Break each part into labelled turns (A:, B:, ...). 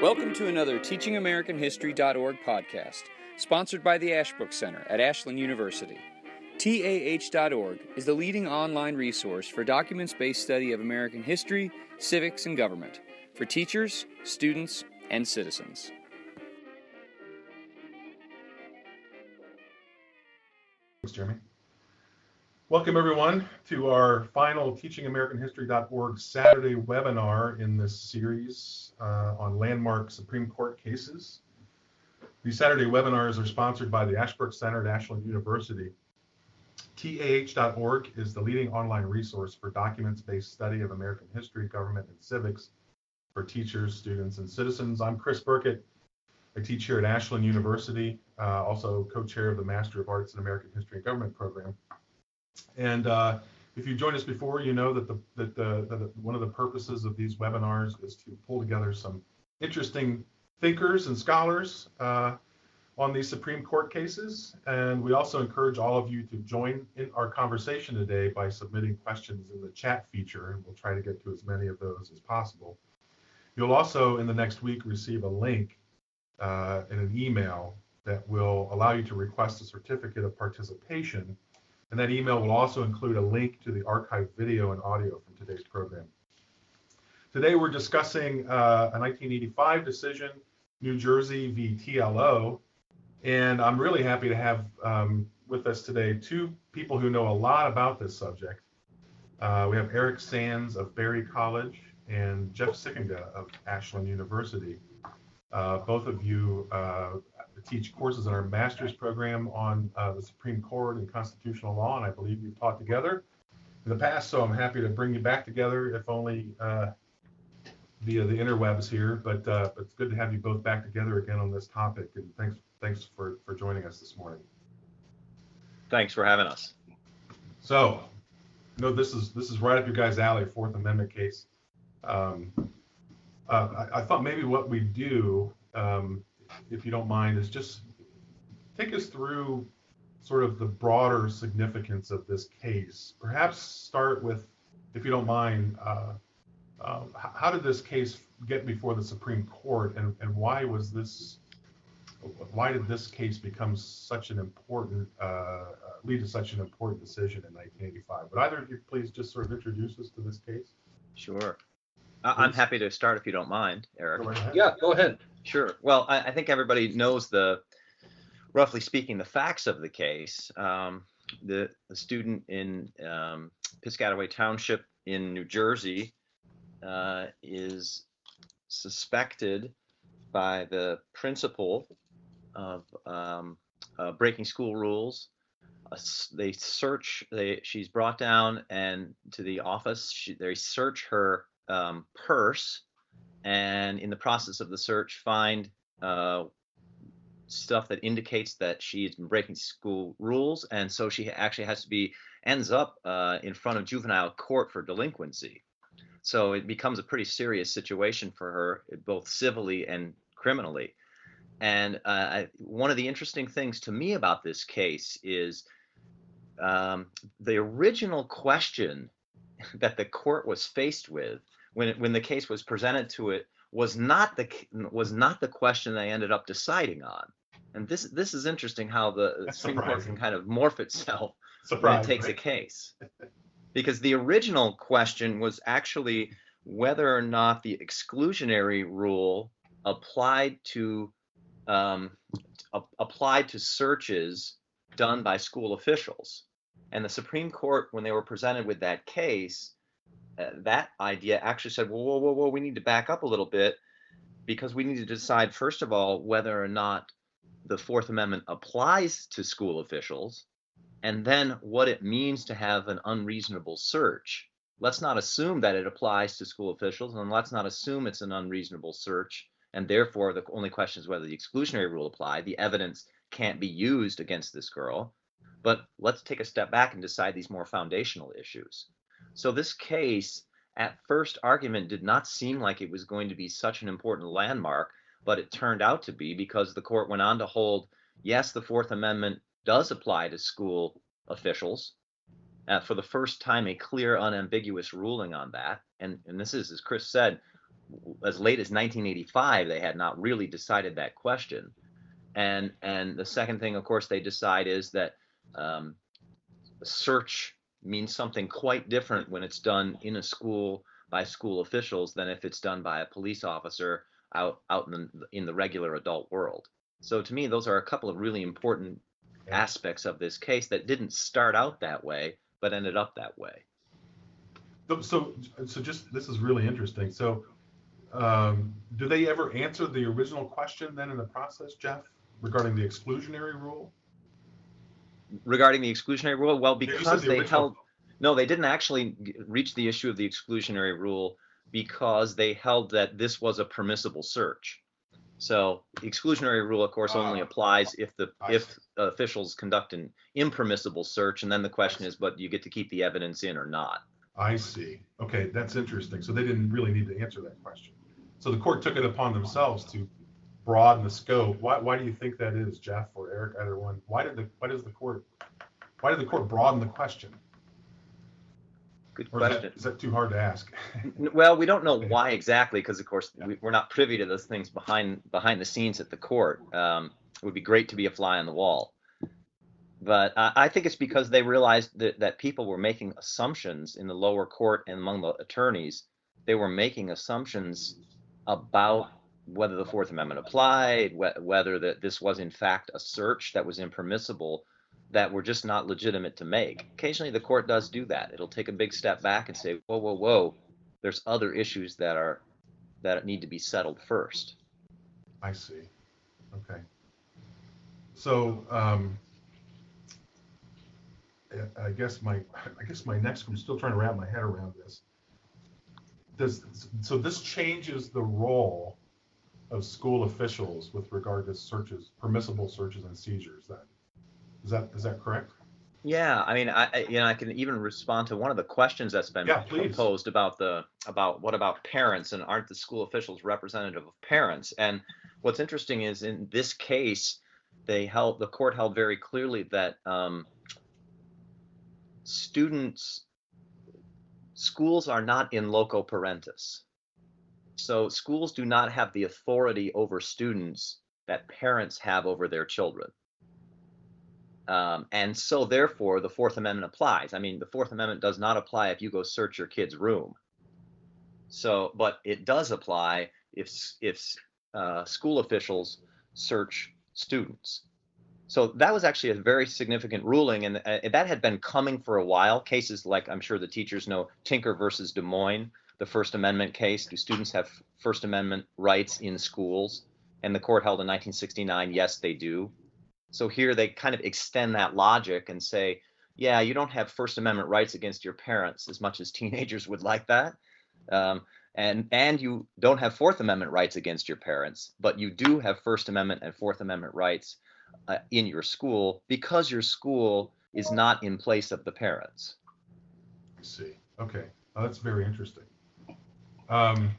A: Welcome to another TeachingAmericanHistory.org podcast, sponsored by the Ashbrook Center at Ashland University. TAH.org is the leading online resource for documents based study of American history, civics, and government for teachers, students, and citizens.
B: Thanks, Jeremy. Welcome, everyone, to our final TeachingAmericanHistory.org Saturday webinar in this series uh, on landmark Supreme Court cases. These Saturday webinars are sponsored by the Ashbrook Center at Ashland University. TAH.org is the leading online resource for documents-based study of American history, government, and civics for teachers, students, and citizens. I'm Chris Burkett. I teach here at Ashland University, uh, also co-chair of the Master of Arts in American History and Government program. And uh, if you joined us before, you know that the that the, that one of the purposes of these webinars is to pull together some interesting thinkers and scholars uh, on these Supreme Court cases. And we also encourage all of you to join in our conversation today by submitting questions in the chat feature, and we'll try to get to as many of those as possible. You'll also, in the next week, receive a link uh, in an email that will allow you to request a certificate of participation and that email will also include a link to the archived video and audio from today's program. Today we're discussing uh, a 1985 decision, New Jersey v. TLO, and I'm really happy to have um, with us today two people who know a lot about this subject. Uh, we have Eric Sands of Berry College and Jeff Sikkenga of Ashland University. Uh, both of you teach courses in our master's program on uh, the Supreme Court and constitutional law, and I believe you've taught together in the past. So I'm happy to bring you back together, if only uh, via the interwebs here. But, uh, but it's good to have you both back together again on this topic. And thanks thanks for for joining us this morning.
C: Thanks for having us.
B: So, you know, this is this is right up your guys' alley, Fourth Amendment case. Um, uh, I, I, thought maybe what we do um, if you don't mind, is just take us through sort of the broader significance of this case. Perhaps start with, if you don't mind, uh, uh, how did this case get before the Supreme Court, and, and why was this? Why did this case become such an important uh, lead to such an important decision in 1985? Would either of you please just sort of introduce us to this case?
C: Sure. I'm happy to start if you don't mind, Eric.
D: Go yeah, go ahead.
C: Sure. Well, I, I, think everybody knows the, roughly speaking, the facts of the case. Um, the, the, student in um, Piscataway Township in New Jersey uh, is suspected by the principal of um, uh, breaking school rules. Uh, they search. They she's brought down and to the office. She, they search her um, purse and in the process of the search find uh, stuff that indicates that she's been breaking school rules and so she actually has to be ends up uh, in front of juvenile court for delinquency. So it becomes a pretty serious situation for her both civilly and criminally. And uh, I, one of the interesting things to me about this case is um, the original question that the court was faced with when it, when the case was presented to it was not the was not the question they ended up deciding on. And this this is interesting how the That's Supreme Court can kind of morph itself when it takes right? a case. Because the original question was actually whether or not the exclusionary rule applied to um, applied to searches done by school officials. And the Supreme Court, when they were presented with that case, Uh, that idea actually said, whoa, whoa, whoa, whoa, we need to back up a little bit because we need to decide, first of all, whether or not the Fourth Amendment applies to school officials, and then what it means to have an unreasonable search. Let's not assume that it applies to school officials, and let's not assume it's an unreasonable search, and therefore the only question is whether the exclusionary rule apply. The evidence can't be used against this girl. But let's take a step back and decide these more foundational issues. So this case, at first argument, did not seem like it was going to be such an important landmark, but it turned out to be because the court went on to hold, yes, the Fourth Amendment does apply to school officials. Uh, for the first time, a clear, unambiguous ruling on that. And, and this is, as Chris said, as late as 1985 they had not really decided that question and and the second thing of course they decide is that um, search means something quite different when it's done in a school by school officials than if it's done by a police officer out out in the, in the regular adult world so to me those are a couple of really important aspects of this case that didn't start out that way but ended up that way
B: So- So, so just, this is really interesting. So, um, do they ever answer the original question then in the process, Jeff, regarding the exclusionary rule?
C: Regarding the exclusionary rule well
B: Yeah, you said
C: because
B: the
C: they held no they didn't actually reach the issue of the exclusionary rule because they held that this was a permissible search so the exclusionary rule of course only
B: Ah,
C: applies if the
B: I
C: if
B: see.
C: officials conduct an impermissible search and then the question is but you get to keep the evidence in or not
B: I see. Okay, that's interesting. So they didn't really need to answer that question. So the court took it upon themselves to broaden the scope. Why, why do you think that is, Jeff or Eric, either one? Why did the, why does the court, why did the court broaden the question?
C: good
B: Or is that, is that too hard to ask?
C: Well, we don't know why exactly, because of course
B: Yeah.
C: we, we're not privy to those things behind behind the scenes at the court. Um, it would be great to be a fly on the wall, but I, I think it's because they realized that that people were making assumptions in the lower court and among the attorneys. They were making assumptions about whether the Fourth Amendment applied, wh- whether that this was in fact a search that was impermissible, that were just not legitimate to make. Occasionally, the court does do that. It'll take a big step back and say, "Whoa, whoa, whoa! There's other issues that are that need to be settled first.
B: I see. Okay. So, um, I- guess my, I guess my next, I'm still trying to wrap my head around this. Does, so this changes the role of school officials with regard to searches, permissible searches and seizures then? Is that, is that correct?
C: Yeah, I mean, I, I you know I can even respond to one of the questions that's been
B: Yeah,
C: proposed about the about what about parents and aren't the school officials representative of parents? And what's interesting is in this case, they held the court held very clearly that um, students schools are not in loco parentis. So schools do not have the authority over students that parents have over their children. Um, and so therefore the Fourth Amendment applies. I mean, the Fourth Amendment does not apply if you go search your kid's room. So, but it does apply if if uh, school officials search students. So that was actually a very significant ruling, and uh, that had been coming for a while. Cases like I'm sure the teachers know Tinker versus Des Moines, the First Amendment case. Do students have First Amendment rights in schools? And the court held in 1969, yes, they do. So here they kind of extend that logic and say, yeah, you don't have First Amendment rights against your parents as much as teenagers would like that. Um, and and you don't have Fourth Amendment rights against your parents, but you do have First Amendment and Fourth Amendment rights uh, in your school because your school is not in place of the parents.
B: I see. Okay. That's very interesting. Um,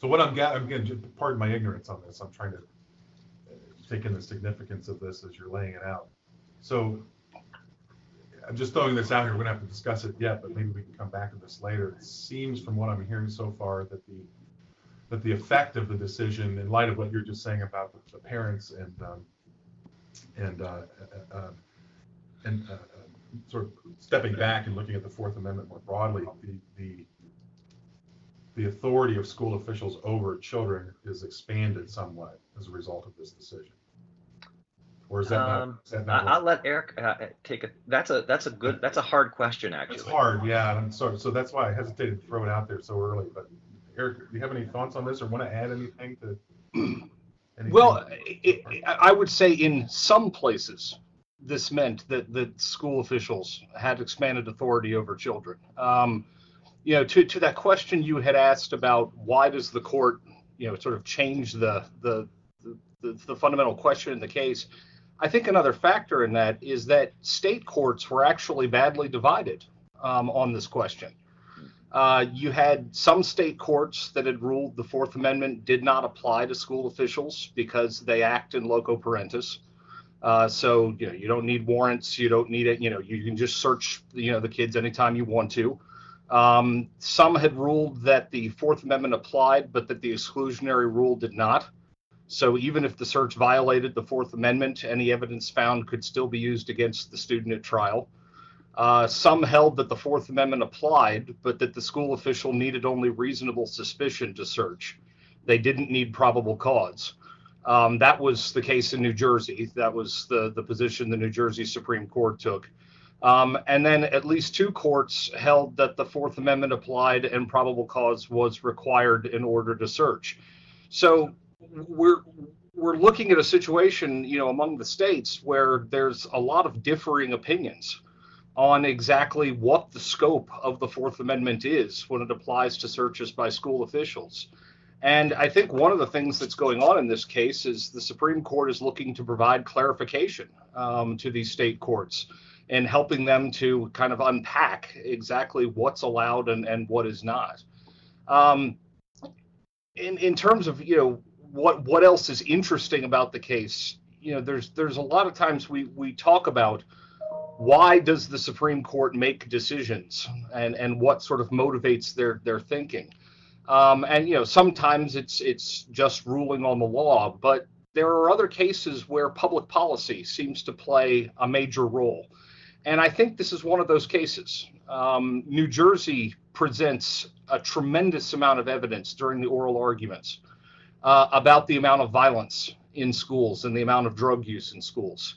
B: so what I'm getting, getting, pardon my ignorance on this. I'm trying to uh, take in the significance of this as you're laying it out. So I'm just throwing this out here. We're gonna have to discuss it yet, but maybe we can come back to this later. It seems from what I'm hearing so far that the that the effect of the decision, in light of what you're just saying about the, the parents and um, and uh, uh, uh, and uh, uh, sort of stepping back and looking at the Fourth Amendment more broadly, the the the authority of school officials over children is expanded somewhat as a result of this decision. Or is that not?
C: Um,
B: Is that
C: I,
B: not
C: I'll let Eric uh, take a. That's a that's a good that's a hard question actually.
B: It's hard, yeah. I'm sorry. So that's why I hesitated to throw it out there so early. But Eric, do you have any thoughts on this or want to add anything to? anything?
D: Well, i i I would say in some places, this meant that that school officials had expanded authority over children. Um, you know, to to that question you had asked about why does the court, you know, sort of change the the the, the fundamental question in the case. I think another factor in that is that state courts were actually badly divided um, on this question. Uh, you had some state courts that had ruled the Fourth Amendment did not apply to school officials because they act in loco parentis. Uh, so you know you don't need warrants, you don't need it. You know you can just search you know the kids anytime you want to. Um, some had ruled that the Fourth Amendment applied, but that the exclusionary rule did not. So even if the search violated the Fourth Amendment, any evidence found could still be used against the student at trial. Uh, some held that the Fourth Amendment applied, but that the school official needed only reasonable suspicion to search. They didn't need probable cause. Um, that was the case in New Jersey. That was the, the position the New Jersey Supreme Court took. Um, and then at least two courts held that the Fourth Amendment applied and probable cause was required in order to search. So we're we're looking at a situation, you know, among the states where there's a lot of differing opinions on exactly what the scope of the Fourth Amendment is when it applies to searches by school officials. And I think one of the things that's going on in this case is the Supreme Court is looking to provide clarification um, to these state courts and helping them to kind of unpack exactly what's allowed and, and what is not. Um, in, in terms of, you know, what what else is interesting about the case? You know, there's there's a lot of times we we talk about why does the Supreme Court make decisions and and what sort of motivates their their thinking. Um, and you know, sometimes it's it's just ruling on the law, but there are other cases where public policy seems to play a major role. And I think this is one of those cases. Um, New Jersey presents a tremendous amount of evidence during the oral arguments uh, about the amount of violence in schools and the amount of drug use in schools,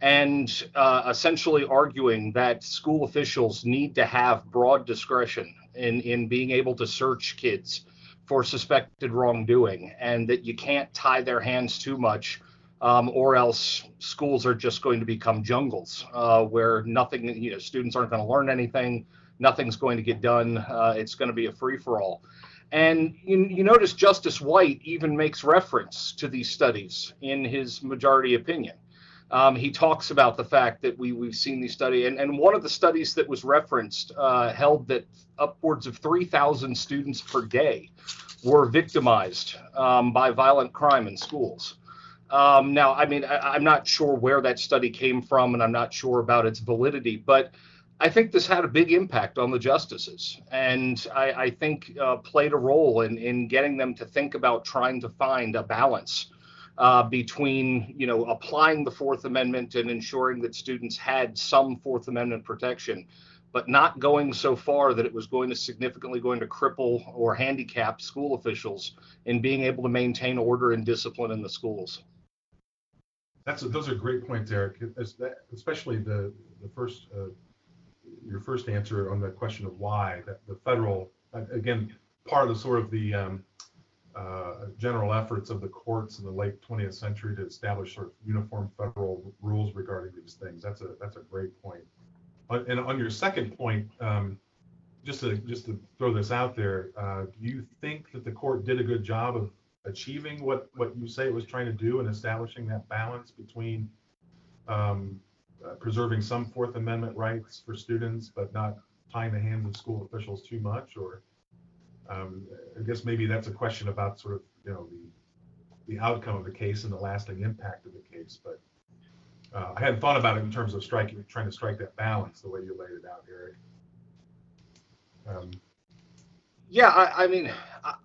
D: and uh, essentially arguing that school officials need to have broad discretion in, in being able to search kids for suspected wrongdoing, and that you can't tie their hands too much. Um, or else schools are just going to become jungles uh, where nothing, you know, students aren't going to learn anything, nothing's going to get done. Uh, it's going to be a free for all. And you, you, notice Justice White even makes reference to these studies in his majority opinion. Um, he talks about the fact that we, we've seen these studies, and, and one of the studies that was referenced uh, held that upwards of 3,000 students per day were victimized um, by violent crime in schools. Um, now, I mean, I, I'm not sure where that study came from, and I'm not sure about its validity, but I think this had a big impact on the justices, and I, I think uh, played a role in in getting them to think about trying to find a balance uh, between you know applying the Fourth Amendment and ensuring that students had some Fourth Amendment protection, but not going so far that it was going to significantly going to cripple or handicap school officials in being able to maintain order and discipline in the schools.
B: That's a, those are great points, Eric. Especially the the first. Uh, your first answer on the question of why that the federal again part of the sort of the um, uh, general efforts of the courts in the late 20th century to establish sort of uniform federal rules regarding these things. That's a that's a great point. And on your second point, um, just to just to throw this out there, uh, do you think that the court did a good job of achieving what what you say it was trying to do and establishing that balance between um, uh, preserving some Fourth Amendment rights for students, but not tying the hands of school officials too much? Or um, I guess maybe that's a question about sort of you know the the outcome of the case and the lasting impact of the case. But uh, I hadn't thought about it in terms of striking, trying to strike that balance the way you laid it out, Eric.
D: Um, yeah, I, I mean,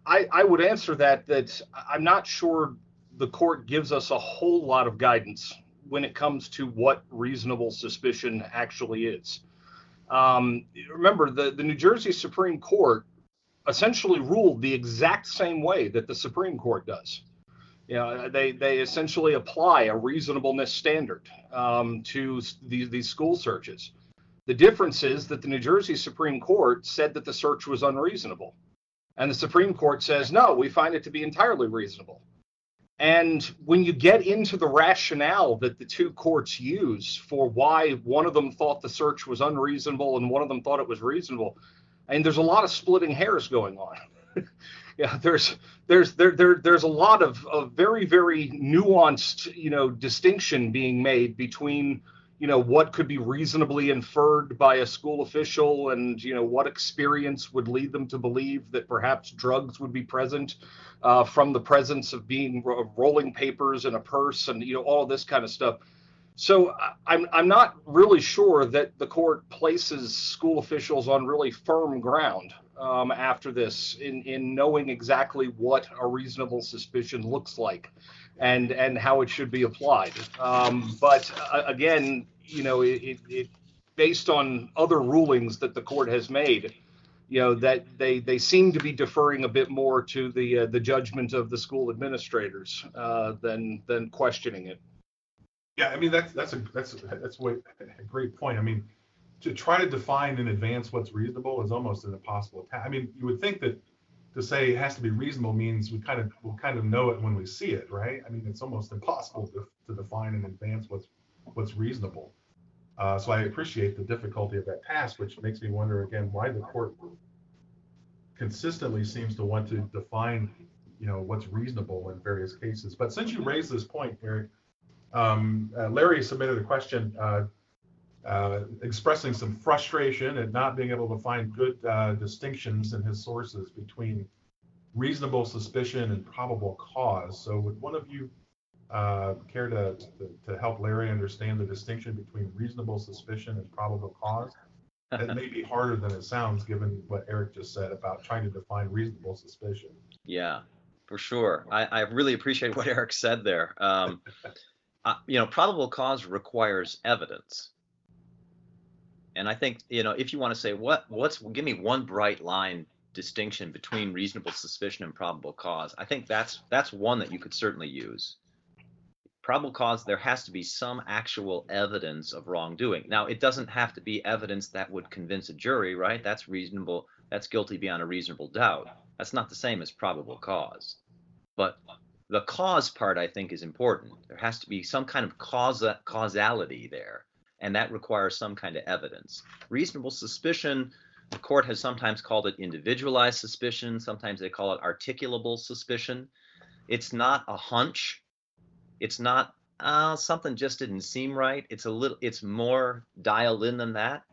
D: I, I would answer that that I'm not sure the court gives us a whole lot of guidance when it comes to what reasonable suspicion actually is. Um, remember, the, the New Jersey Supreme Court essentially ruled the exact same way that the Supreme Court does. You know, they, they essentially apply a reasonableness standard um, to these, these school searches. The difference is that the New Jersey Supreme Court said that the search was unreasonable. And the Supreme Court says, no, we find it to be entirely reasonable. And when you get into the rationale that the two courts use for why one of them thought the search was unreasonable and one of them thought it was reasonable, and there's a lot of splitting hairs going on. yeah, there's there's there, there there's a lot of, of very very nuanced you know distinction being made between you know what could be reasonably inferred by a school official and you know what experience would lead them to believe that perhaps drugs would be present uh, from the presence of being rolling papers in a purse and you know all this kind of stuff. So I'm I'm not really sure that the court places school officials on really firm ground um, after this in in knowing exactly what a reasonable suspicion looks like, and and how it should be applied. Um, but uh, again, you know, it, it, based on other rulings that the court has made, you know that they they seem to be deferring a bit more to the uh, the judgment of the school administrators uh, than than questioning it.
B: Yeah, I mean that's that's a that's that's a great point. I mean, to try to define in advance what's reasonable is almost an impossible task. I mean, you would think that to say it has to be reasonable means we kind of we'll kind of know it when we see it, right? I mean, it's almost impossible to, to define in advance what's what's reasonable. Uh, so I appreciate the difficulty of that task, which makes me wonder again why the court consistently seems to want to define, you know, what's reasonable in various cases. But since you raised this point, Eric, um, uh, Larry submitted a question uh, uh, expressing some frustration at not being able to find good uh, distinctions in his sources between reasonable suspicion and probable cause. So, would one of you uh, care to, to, to help Larry understand the distinction between reasonable suspicion and probable cause? It may be harder than it sounds, given what Eric just said about trying to define reasonable suspicion.
C: Yeah, for sure. I, I really appreciate what Eric said there. Um, uh, you know, probable cause requires evidence. And I think, you know, if you want to say what what's give me one bright line distinction between reasonable suspicion and probable cause, I think that's that's one that you could certainly use. Probable cause, there has to be some actual evidence of wrongdoing. Now, it doesn't have to be evidence that would convince a jury, right? That's reasonable, that's guilty beyond a reasonable doubt. That's not the same as probable cause. But the cause part, I think, is important. There has to be some kind of causa- causality there, and that requires some kind of evidence. Reasonable suspicion, the court has sometimes called it individualized suspicion, sometimes they call it articulable suspicion. It's not a hunch. It's not uh, something just didn't seem right. It's a little. It's more dialed in than that.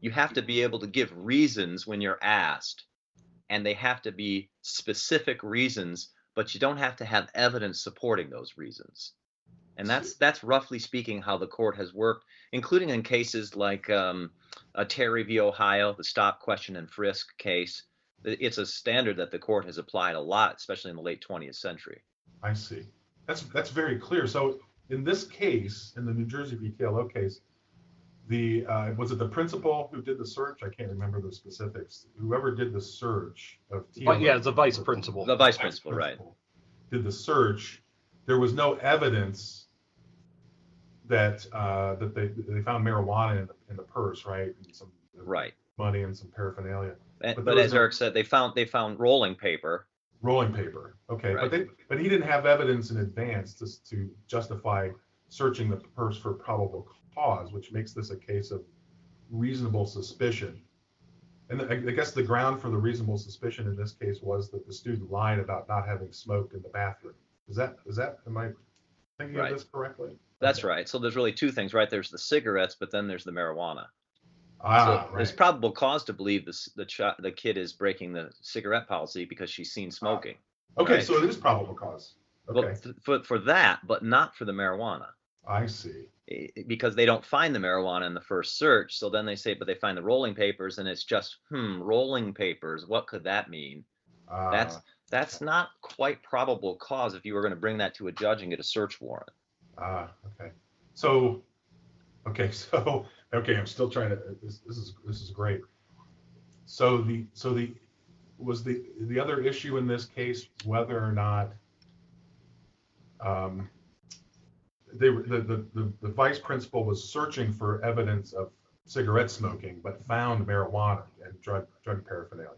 C: You have to be able to give reasons when you're asked, and they have to be specific reasons but you don't have to have evidence supporting those reasons. And that's that's roughly speaking how the court has worked, including in cases like um, a Terry v. Ohio, the stop, question, and frisk case. It's a standard that the court has applied a lot, especially in the late 20th century.
B: I see. That's that's very clear. So in this case, in the New Jersey v. TLO case, the uh, was it the principal who did the search? I can't remember the specifics. Whoever did the search of TLO,
D: But yeah, it's a vice principal.
C: The vice principal, right?
B: Did the search. There was no evidence that uh, that they they found marijuana in the, in the purse, right? And some
C: Right.
B: money and some paraphernalia.
C: And,
B: But
C: but, as
B: no-
C: Eric said, they found they found rolling paper.
B: Rolling paper. Okay,
C: Right.
B: but they but he didn't have evidence in advance to to justify searching the purse for probable cause, which makes this a case of reasonable suspicion. And I I guess the ground for the reasonable suspicion in this case was that the student lied about not having smoked in the bathroom. Is that is that am I thinking
C: Right.
B: of this correctly?
C: That's right. So there's really two things, right? There's the cigarettes, but then there's the marijuana.
B: Ah,
C: so there's probable cause to believe this the ch- the kid is breaking the cigarette policy because she's seen smoking.
B: Okay,
C: right.
B: so it is probable cause. Okay,
C: Well, th- for for that, but not for the marijuana.
B: I see.
C: because they don't find the marijuana in the first search. So then they say, but they find the rolling papers, and it's just, hmm, rolling papers. What could that mean?
B: Uh,
C: That's that's not quite probable cause if you were going to bring that to a judge and get a search warrant.
B: Ah, okay. So, okay, so okay, I'm still trying to. This, this is this is great. So the so the was the the other issue in this case whether or not um, they were the, the the the vice principal was searching for evidence of cigarette smoking, but found marijuana and drug drug paraphernalia.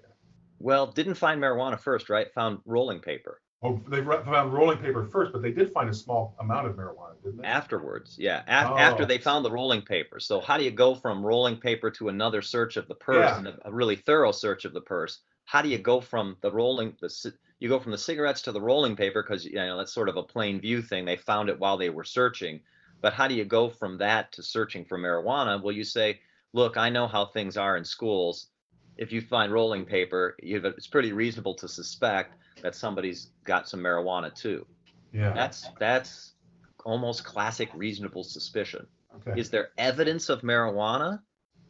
C: Well, didn't find marijuana first, right? Found rolling paper
B: Oh, they found rolling paper first, but they did find a small amount of marijuana, didn't they?
C: afterwards. Yeah, af-
B: Oh.
C: after they found the rolling paper. So how do you go from rolling paper to another search of the purse
B: Yeah.
C: and a, a really thorough search of the purse? How do you go from the rolling the you go from the cigarettes to the rolling paper because you know that's sort of a plain view thing. They found it while they were searching, but how do you go from that to searching for marijuana? Well, you say, look, I know how things are in schools. If you find rolling paper, it's pretty reasonable to suspect that somebody's got some marijuana too.
B: Yeah.
C: That's that's almost classic reasonable suspicion.
B: Okay.
C: Is there evidence of marijuana?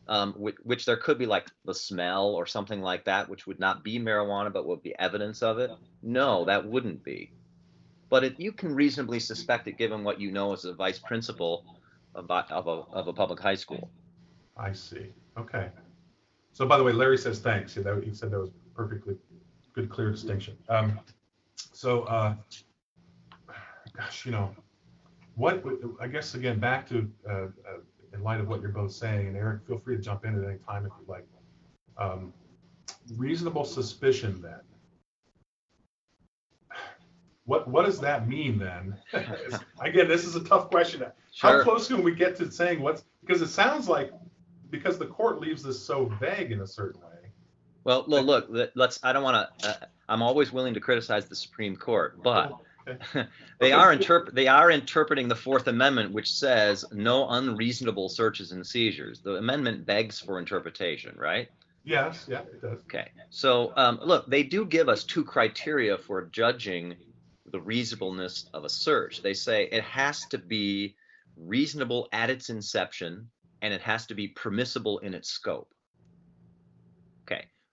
C: Um, which, which there could be like the smell or something like that, which would not be marijuana, but would be evidence of it? No, that wouldn't be. But it, you can reasonably suspect it given what you know as a vice principal about, of, a, of a public high school.
B: I see. Okay. So by the way, Larry says thanks. He said that was perfectly good, clear distinction. Um, so, uh, gosh, you know, what, I guess again, back to, uh, uh, in light of what you're both saying, and Eric, feel free to jump in at any time if you'd like. Um, reasonable suspicion then. What, what does that mean then? Again, this is a tough question. How close can we get to saying what's, because it sounds like, because the court leaves this so vague in a certain way.
C: Well, look, look, let- let's, I don't want to, uh, I'm always willing to criticize the Supreme Court, but they are interpret, they are interpreting the Fourth Amendment, which says no unreasonable searches and seizures. The amendment begs for interpretation, right?
B: Yes, yeah, it does.
C: Okay, so um, look, they do give us two criteria for judging the reasonableness of a search. They say it has to be reasonable at its inception and it has to be permissible in its scope.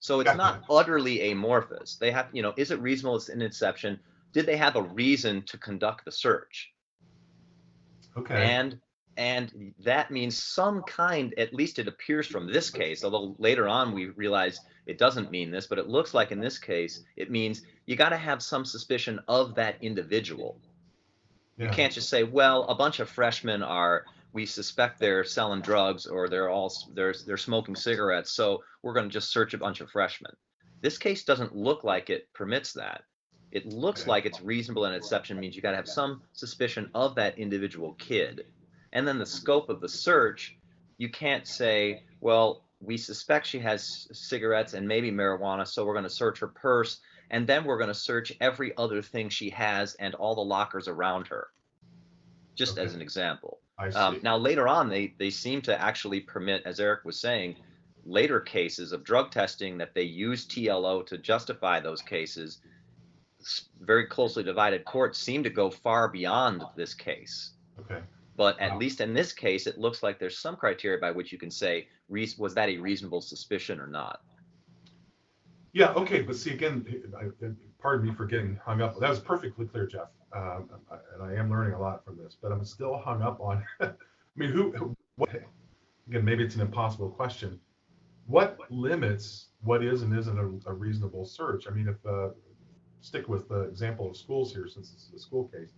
C: So it's not utterly amorphous. They have, you know, is it reasonable It's an inception? Did they have a reason to conduct the search?
B: Okay,
C: And and that means some kind, at least it appears from this case, although later on we realize it doesn't mean this, but it looks like in this case, it means you got to have some suspicion of that individual. You can't just say, well, a bunch of freshmen are, we suspect they're selling drugs or they're all, they're, they're smoking cigarettes, so we're going to just search a bunch of freshmen. This case doesn't look like it permits that. It looks
B: Okay.
C: like it's reasonable in exception means you got to have some suspicion of that individual kid. And then the mm-hmm. scope of the search, you can't say, well, we suspect she has cigarettes and maybe marijuana, so we're going to search her purse and then we're going to search every other thing she has and all the lockers around her. Just as an example. Um, now later on, they they seem to actually permit, as Eric was saying, later cases of drug testing that they use TLO to justify those cases. Very closely divided courts seem to go far beyond this case.
B: Okay,
C: But at
B: Wow.
C: least in this case, it looks like there's some criteria by which you can say, was that a reasonable suspicion or not?
B: yeah, okay, but see, again, I- pardon me for getting hung up. That was perfectly clear, Jeff. Um, and I am learning a lot from this, but I'm still hung up on, I mean, who, what, again, maybe it's an impossible question. What limits what is and isn't a, a reasonable search? I mean, if, uh, stick with the example of schools here since it's a school case.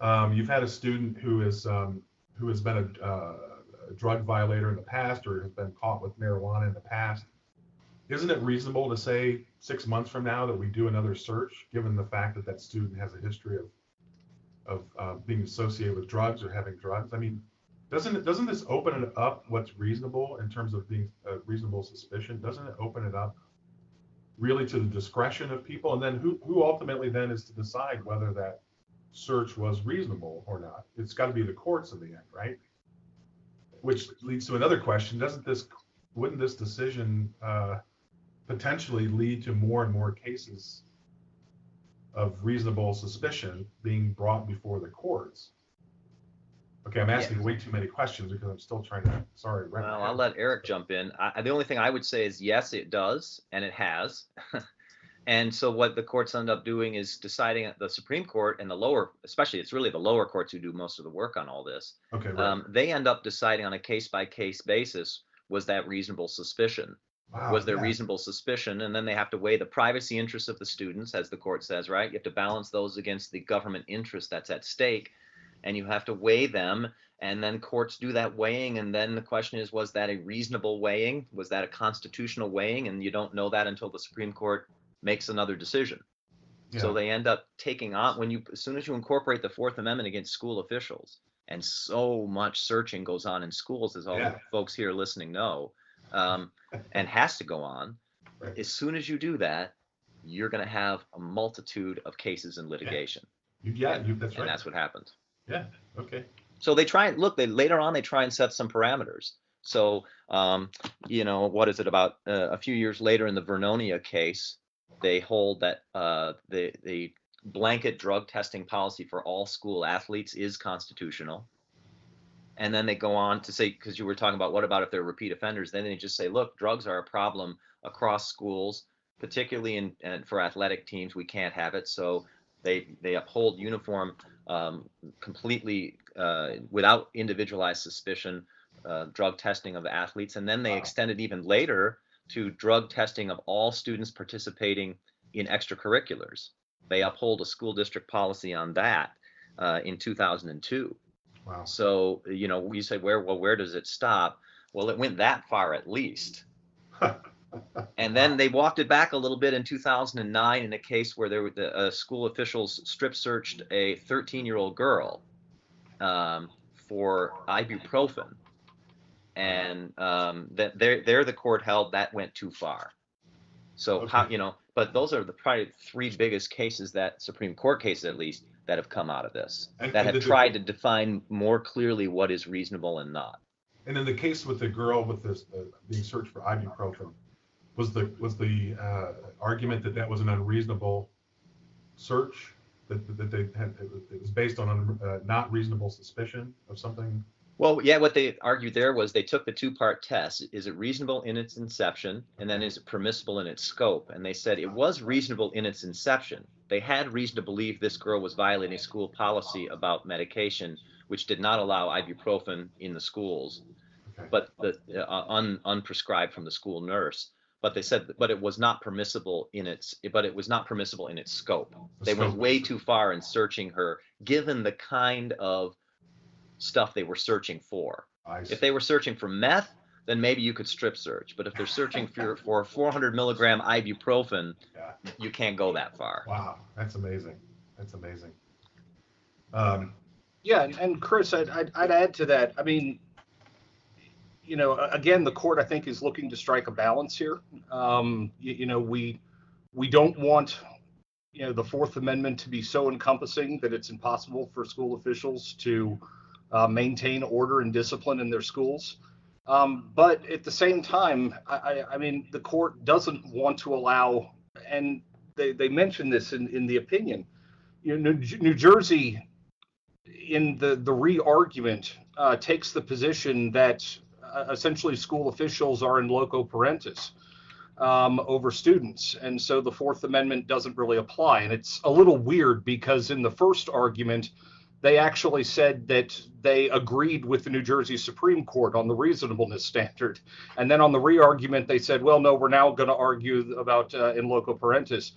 B: Um, you've had a student who is, um, who has been a, uh, a drug violator in the past or has been caught with marijuana in the past. Isn't it reasonable to say six months from now that we do another search, given the fact that that student has a history of, of uh, being associated with drugs or having drugs? I mean, doesn't it, doesn't this open it up what's reasonable in terms of being a reasonable suspicion? Doesn't it open it up really to the discretion of people? And then who, who ultimately then is to decide whether that search was reasonable or not? It's got to be the courts in the end, right? Which leads to another question. Doesn't this, wouldn't this decision uh, potentially lead to more and more cases of reasonable suspicion being brought before the courts? Okay, I'm asking way too many questions because I'm still trying to, sorry.
C: Well, I'll let Eric jump in. I- the only thing I would say is yes, it does, and it has. and so what the courts end up doing is deciding at the Supreme Court and the lower, especially it's really the lower courts who do most of the work on all this.
B: Okay, right.
C: Um, they end up deciding on a case by case basis was that reasonable suspicion?
B: Wow,
C: was there
B: yeah.
C: reasonable suspicion? And then they have to weigh the privacy interests of the students, as the court says, right? You have to balance those against the government interest that's at stake, and you have to weigh them. And then courts do that weighing, and then the question is, was that a reasonable weighing? Was that a constitutional weighing? And you don't know that until the Supreme Court makes another decision. So they end up taking on when you as soon as you incorporate the Fourth Amendment against school officials, and so much searching goes on in schools, as all
B: Yeah.
C: the folks here listening know, um, and has to go on.
B: Right.
C: As soon as you do that, you're going to have a multitude of cases in litigation,
B: You- Yeah, you, that's
C: and that's what happens.
B: Yeah, okay.
C: So they try and look. They later on they try and set some parameters. So um, you know what is it about uh, a few years later in the Vernonia case, they hold that uh, the the blanket drug testing policy for all school athletes is constitutional. And then they go on to say, because you were talking about what about if they're repeat offenders? Then they just say, look, drugs are a problem across schools, particularly in and for athletic teams. We can't have it, so they they uphold uniform um, completely uh, without individualized suspicion uh, drug testing of athletes, and then they
B: Wow.
C: extended even later to drug testing of all students participating in extracurriculars. They uphold a school district policy on that uh, in 2002.
B: Wow.
C: So you know, we say where well where does it stop? Well, it went that far at least. And then they walked it back a little bit in 2009 in a case where there were the uh, school officials strip searched a 13 year old girl um, for ibuprofen, and um, that there there the court held that went too far. So how you know, but those are the probably three biggest cases that Supreme Court cases at least that have come out of this
B: And-
C: that
B: and
C: have
B: did the-
C: tried to define more clearly what is reasonable and not.
B: And in the case with the girl with this uh, being searched for ibuprofen, was the was the uh, argument that that was an unreasonable search that, that they had it was- based on uh, not reasonable suspicion of something?
C: Well, yeah, what they argued there was they took the two-part test. Is it reasonable in its inception, and then is it permissible in its scope? And they said it was reasonable in its inception. They had reason to believe this girl was violating school policy about medication, which did not allow ibuprofen in the schools, but the uh, un, unprescribed from the school nurse. But they said, but it was not permissible in its, but it was not permissible in its scope. They went way too far in searching her, given the kind of stuff they were searching for. If they were searching for meth, then maybe you could strip search. But if they're searching for, for 400 milligram ibuprofen,
B: Yeah.
C: you can't go that far.
B: Wow, that's amazing. That's amazing. Um,
D: Yeah, and, and Chris, I'd, I'd, I'd add to that. I mean, you know, again, the court I think is looking to strike a balance here. Um, you, you know, we we don't want you know the Fourth Amendment to be so encompassing that it's impossible for school officials to uh, maintain order and discipline in their schools. Um, but at the same time, I, I, mean, the court doesn't want to allow, and they, they mentioned this in, in the opinion. You know, New, New Jersey in the the re-argument uh, takes the position that uh, essentially school officials are in loco parentis um, over students, and so the Fourth Amendment doesn't really apply. And it's a little weird because in the first argument, they actually said that they agreed with the New Jersey Supreme Court on the reasonableness standard, and then on the re-argument, they said, "Well, no, we're now going to argue about uh, in loco parentis."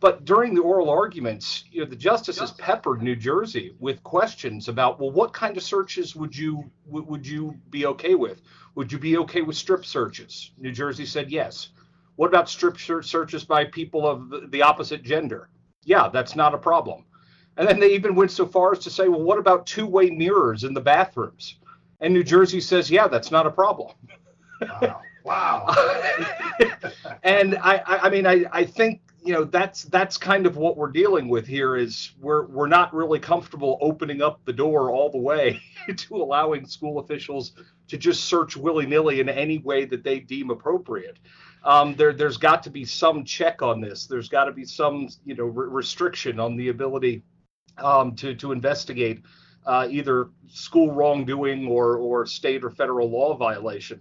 D: But during the oral arguments, you know, the justices peppered New Jersey with questions about, well, what kind of searches would you would, would you be okay with? Would you be okay with strip searches? New Jersey said yes. What about strip searches by people of the opposite gender? Yeah, that's not a problem. And then they even went so far as to say, well, what about two-way mirrors in the bathrooms? And New Jersey says, yeah, that's not a problem.
B: wow. Wow.
D: and I, I, I mean, I, I think you know that's that's kind of what we're dealing with here. Is we're we're not really comfortable opening up the door all the way to allowing school officials to just search willy nilly in any way that they deem appropriate. Um, there there's got to be some check on this. There's got to be some you know re- restriction on the ability um, to to investigate uh, either school wrongdoing or or state or federal law violation.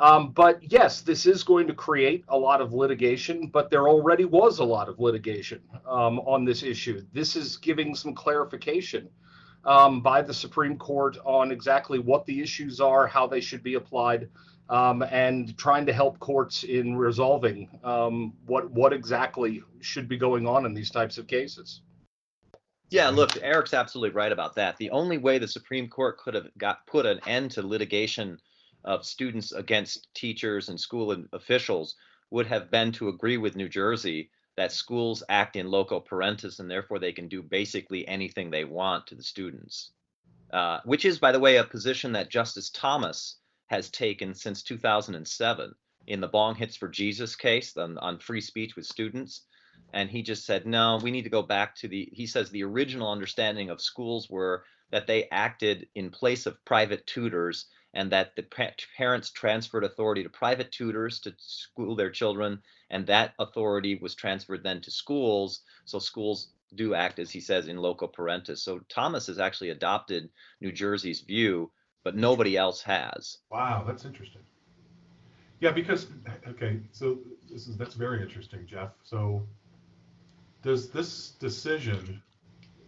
D: Um, but yes, this is going to create a lot of litigation, but there already was a lot of litigation um, on this issue. This is giving some clarification um, by the Supreme Court on exactly what the issues are, how they should be applied, um, and trying to help courts in resolving um, what what exactly should be going on in these types of cases.
C: Yeah, look, Eric's absolutely right about that. The only way the Supreme Court could have got put an end to litigation of students against teachers and school officials would have been to agree with New Jersey that schools act in loco parentis and therefore they can do basically anything they want to the students. Uh, which is, by the way, a position that Justice Thomas has taken since 2007 in the Bong Hits for Jesus case on, on free speech with students and he just said no we need to go back to the he says the original understanding of schools were that they acted in place of private tutors and that the pa- parents transferred authority to private tutors to school their children and that authority was transferred then to schools so schools do act, as he says, in loco parentis. So Thomas has actually adopted New Jersey's view, but nobody else has.
B: Wow, that's interesting. Yeah, because okay, so this is that's very interesting, Jeff. So does this decision,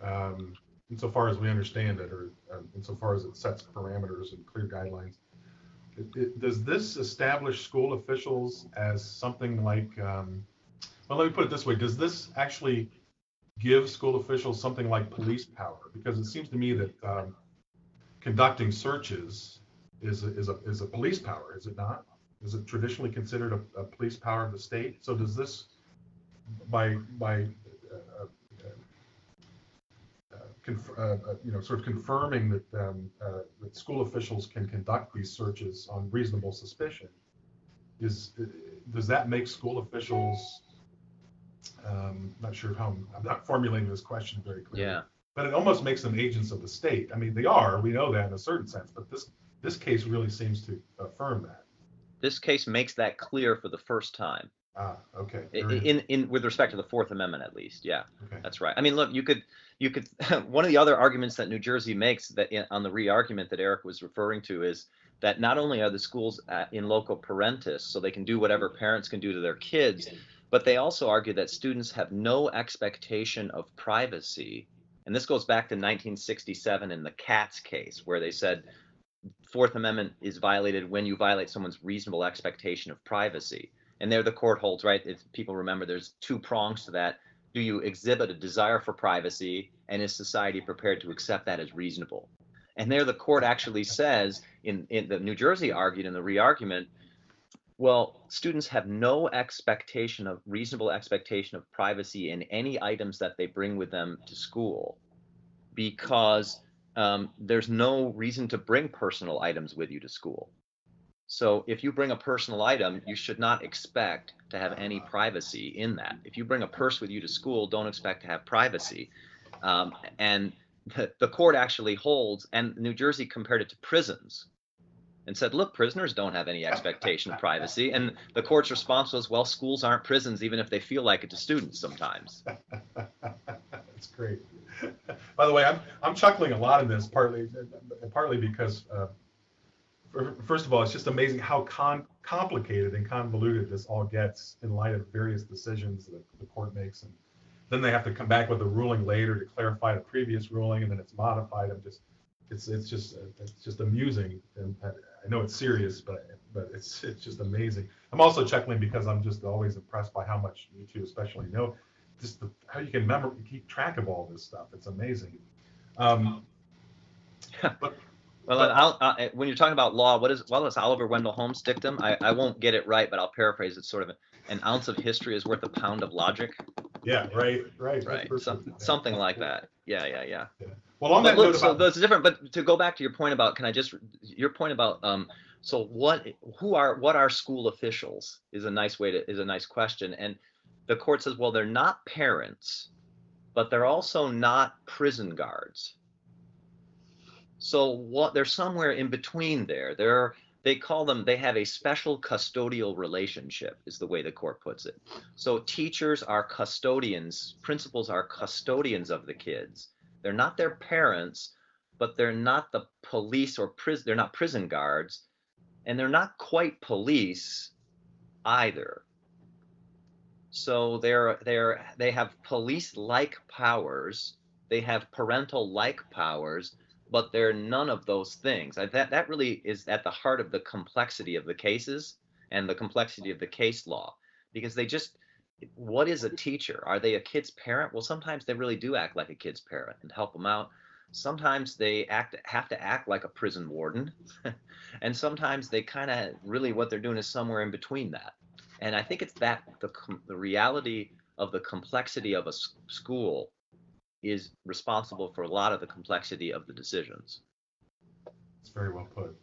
B: um, insofar as we understand it, or um, insofar as it sets parameters and clear guidelines, it, it, does this establish school officials as something like? Um, well, let me put it this way: Does this actually give school officials something like police power? Because it seems to me that um, conducting searches is a, is a is a police power, is it not? Is it traditionally considered a, a police power of the state? So does this, by by, uh, uh, uh, uh, you know, sort of confirming that um, uh, that school officials can conduct these searches on reasonable suspicion, is does that make school officials? Um, not sure how I'm, I'm not formulating this question very clearly.
C: Yeah.
B: But it almost makes them agents of the state. I mean, they are. We know that in a certain sense. But this this case really seems to affirm that.
C: This case makes that clear for the first time.
B: Ah, okay.
C: I-
B: Very-
C: In, in with respect to the Fourth Amendment, at least, yeah,
B: okay.
C: that's right. I mean, look, you could, you could. one of the other arguments that New Jersey makes that in, on the re-argument that Eric was referring to is that not only are the schools uh, in loco parentis, so they can do whatever parents can do to their kids, but they also argue that students have no expectation of privacy. And this goes back to 1967 in the Katz case, where they said Fourth Amendment is violated when you violate someone's reasonable expectation of privacy. And there the court holds, right? If people remember, there's two prongs to that. Do you exhibit a desire for privacy, and is society prepared to accept that as reasonable? And there the court actually says, in, in the New Jersey argued in the re-argument, well, students have no expectation of reasonable expectation of privacy in any items that they bring with them to school because um, there's no reason to bring personal items with you to school. So if you bring a personal item, you should not expect to have any privacy in that. If you bring a purse with you to school, don't expect to have privacy. Um, and the, the court actually holds, and New Jersey compared it to prisons and said, look, prisoners don't have any expectation of privacy. And the court's response was, well, schools aren't prisons, even if they feel like it to students sometimes.
B: That's great. By the way, I'm I'm chuckling a lot in this, partly partly because uh, first of all, it's just amazing how con- complicated and convoluted this all gets in light of various decisions that the court makes, and then they have to come back with a ruling later to clarify the previous ruling, and then it's modified. I'm just it's it's just it's just amusing, and I I know it's serious, but but it's it's just amazing. I'm also chuckling because I'm just always impressed by how much you two especially know just the, how you can remember keep track of all this stuff. It's amazing. Um, but
C: Well,
B: But-
C: I'll, uh, when you're talking about law, what is well, it's Oliver Wendell Holmes' dictum. I, I won't get it right, but I'll paraphrase it. Sort of an ounce of history is worth a pound of logic.
B: yeah, right, right,
C: Right. Some, something like that. Yeah, yeah, yeah.
B: Well, on
C: But
B: that
C: look,
B: note
C: so
B: about
C: those are different. But to go back to your point about, can I just your point about um, so what who are what are school officials is a nice way to is a nice question. And the court says, well, they're not parents, but they're also not prison guards. So what they're somewhere in between there. They're they call them they have a special custodial relationship is the way the court puts it. So teachers are custodians, principals are custodians of the kids. They're not their parents, but they're not the police or prison they're not prison guards and they're not quite police either. So they're they're they have police like powers, they have parental like powers, but they're none of those things. I- That that really is at the heart of the complexity of the cases and the complexity of the case law because they just what is a teacher? Are they a kid's parent? Well, sometimes they really do act like a kid's parent and help them out. Sometimes they act have to act like a prison warden, and sometimes they kind of really what they're doing is somewhere in between that. And I think it's that the the reality of the complexity of a school is responsible for a lot of the complexity of the decisions.
B: it's very well put.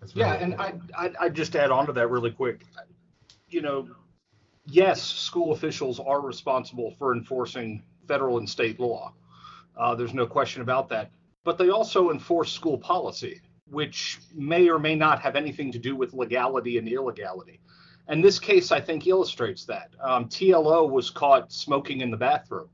B: That's very
D: Yeah,
B: well
D: and
B: put.
D: I, I, I just add on to that really quick. You know, yes, school officials are responsible for enforcing federal and state law. Uh, there's no question about that. But they also enforce school policy, which may or may not have anything to do with legality and illegality. And this case, I think, illustrates that. Um, TLO was caught smoking in the bathroom.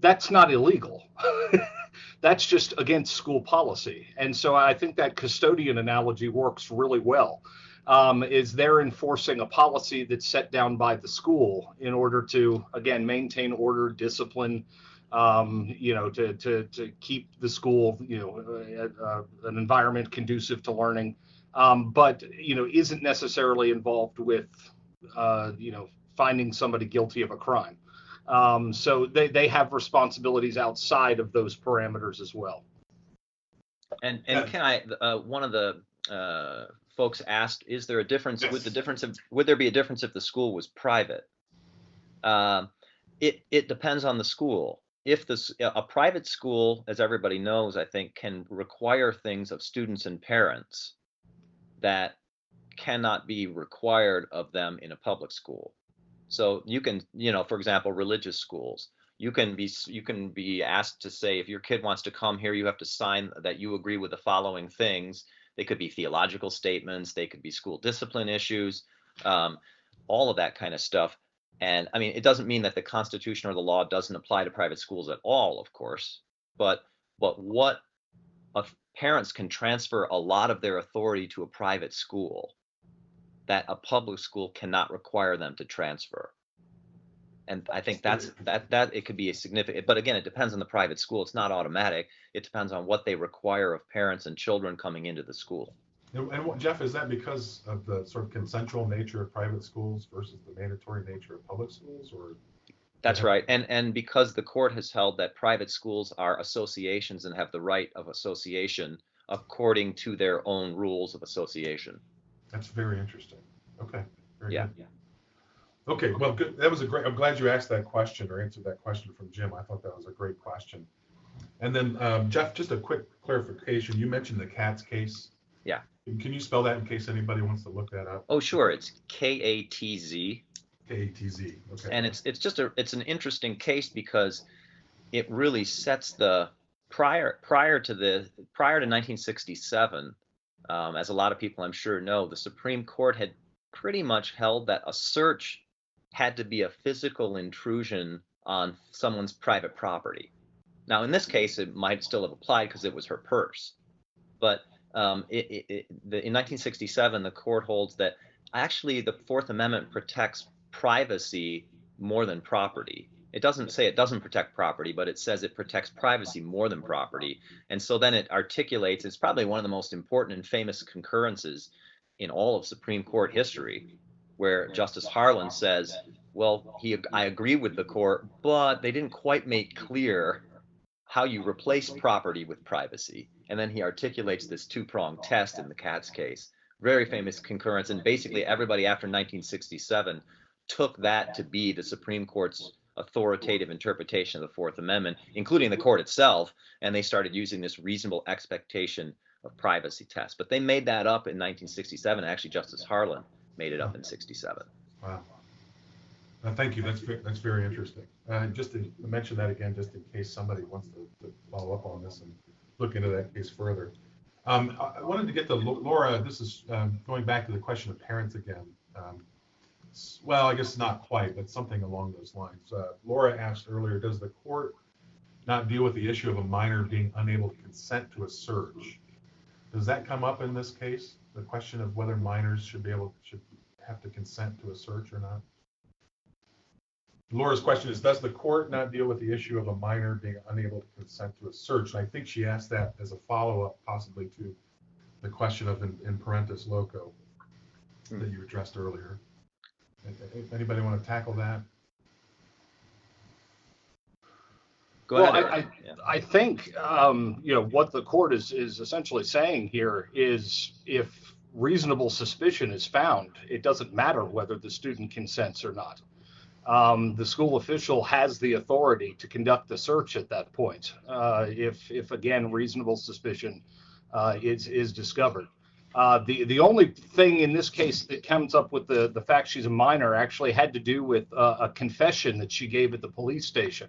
D: That's not illegal. that's just against school policy. And so I think that custodian analogy works really well. Um, is they're enforcing a policy that's set down by the school in order to, again, maintain order, discipline, um, you know, to, to, to keep the school, you know, uh, uh, an environment conducive to learning, um, but, you know, isn't necessarily involved with, uh, you know, finding somebody guilty of a crime. Um, so they, they have responsibilities outside of those parameters as well.
C: And and can I? Uh, one of the uh, folks asked, "Is there a difference?
B: Yes.
C: Would the difference of would there be a difference if the school was private?" Um, it it depends on the school. If this a private school, as everybody knows, I think, can require things of students and parents that cannot be required of them in a public school. So you can, you know, for example, religious schools, you can be you can be asked to say if your kid wants to come here, you have to sign that you agree with the following things. They could be theological statements, they could be school discipline issues, um, all of that kind of stuff. And I mean, it doesn't mean that the Constitution or the law doesn't apply to private schools at all, of course. But but what parents can transfer a lot of their authority to a private school that a public school cannot require them to transfer. And I think that's that that it could be a significant, but again, it depends on the private school. It's not automatic. It depends on what they require of parents and children coming into the school.
B: And, what- Jeff, is that because of the sort of consensual nature of private schools versus the mandatory nature of public schools, or?
C: That's right. And and because the court has held that private schools are associations and have the right of association according to their own rules of association.
B: That's very interesting. Okay. Very
C: Yeah.
B: good. Okay, well, good. That was a great, I'm glad you asked that question or answered that question from Jim. I thought that was a great question. And then um, Jeff, just a quick clarification. You mentioned the Katz case.
C: Yeah.
B: Can you spell that in case anybody wants to look that up?
C: Oh, sure. It's K A T Z.
B: K-A-T-Z. Okay.
C: and it's it's just a it's an interesting case because it really sets the prior prior to the prior to 1967 um, as a lot of people i'm sure know the supreme court had pretty much held that a search had to be a physical intrusion on someone's private property now in this case it might still have applied because it was her purse but um, it, it, it, the, in 1967 the court holds that actually the fourth amendment protects privacy more than property. It doesn't say it doesn't protect property, but it says it protects privacy more than property. And so then it articulates, it's probably one of the most important and famous concurrences in all of Supreme Court history, where Justice Harlan says, well, he, I agree with the court, but they didn't quite make clear how you replace property with privacy. And then he articulates this two pronged test in the Katz case. Very famous concurrence. And basically, everybody after 1967 took that to be the Supreme Court's authoritative interpretation of the Fourth Amendment, including the court itself, and they started using this reasonable expectation of privacy test. But they made that up in 1967. Actually, Justice Harlan made it up in 67.
B: Wow. Uh, thank you. That's that's very interesting. Uh, just to mention that again, just in case somebody wants to, to follow up on this and look into that case further. Um, I wanted to get to Laura. This is um, going back to the question of parents again. Um, well, I guess not quite, but something along those lines. Uh, Laura asked earlier, does the court not deal with the issue of a minor being unable to consent to a search? Does that come up in this case? The question of whether minors should be able should have to consent to a search or not? Laura's question is, does the court not deal with the issue of a minor being unable to consent to a search? And I think she asked that as a follow-up possibly to the question of in, in parentis loco that you addressed earlier. If Anybody want to tackle that?
C: Go
D: Well,
C: ahead.
D: I-
C: Eric. Yeah.
D: I think um, you know what the court is is essentially saying here is if reasonable suspicion is found, it doesn't matter whether the student consents or not. Um, the school official has the authority to conduct the search at that point. Uh, if if again reasonable suspicion uh, is is discovered. Uh, the the only thing in this case that comes up with the the fact she's a minor actually had to do with uh, a confession that she gave at the police station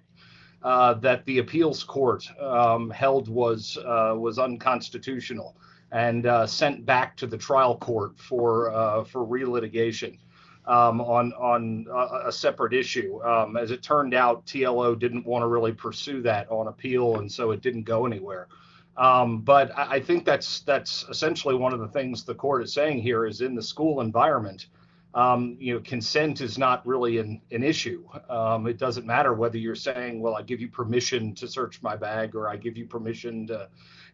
D: uh, that the appeals court um, held was uh, was unconstitutional and uh, sent back to the trial court for uh, for relitigation. um, on on a, a separate issue. Um, as it turned out, TLO didn't want to really pursue that on appeal, and so it didn't go anywhere. Um, but I, I think that's that's essentially one of the things the court is saying here is in the school environment. Um, you know, consent is not really an, an issue. Um, it doesn't matter whether you're saying, well, I give you permission to search my bag or I give you permission to,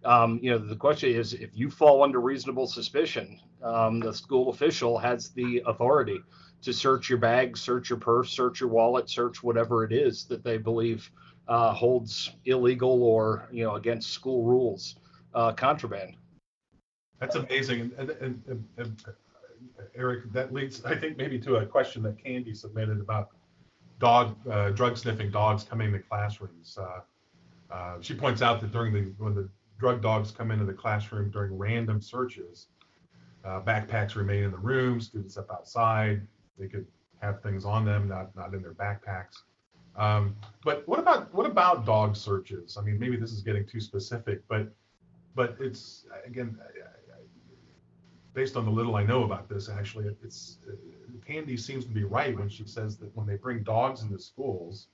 D: um, you know, the question is if you fall under reasonable suspicion, um, the school official has the authority to search your bag, search your purse, search your wallet, search whatever it is that they believe uh, holds illegal or, you know, against school rules uh, contraband.
B: That's amazing. And, and, and, and Eric, that leads, I think, maybe to a question that Candy submitted about dog, uh, drug sniffing dogs coming to classrooms. Uh, uh, she points out that during the, when the drug dogs come into the classroom during random searches, uh, backpacks remain in the room, students step outside, they could have things on them, not, not in their backpacks. Um, but what about, what about dog searches? I mean, maybe this is getting too specific, but, but it's, again, based on the little I know about this, actually, it's uh, Candy seems to be right when she says that when they bring dogs into schools,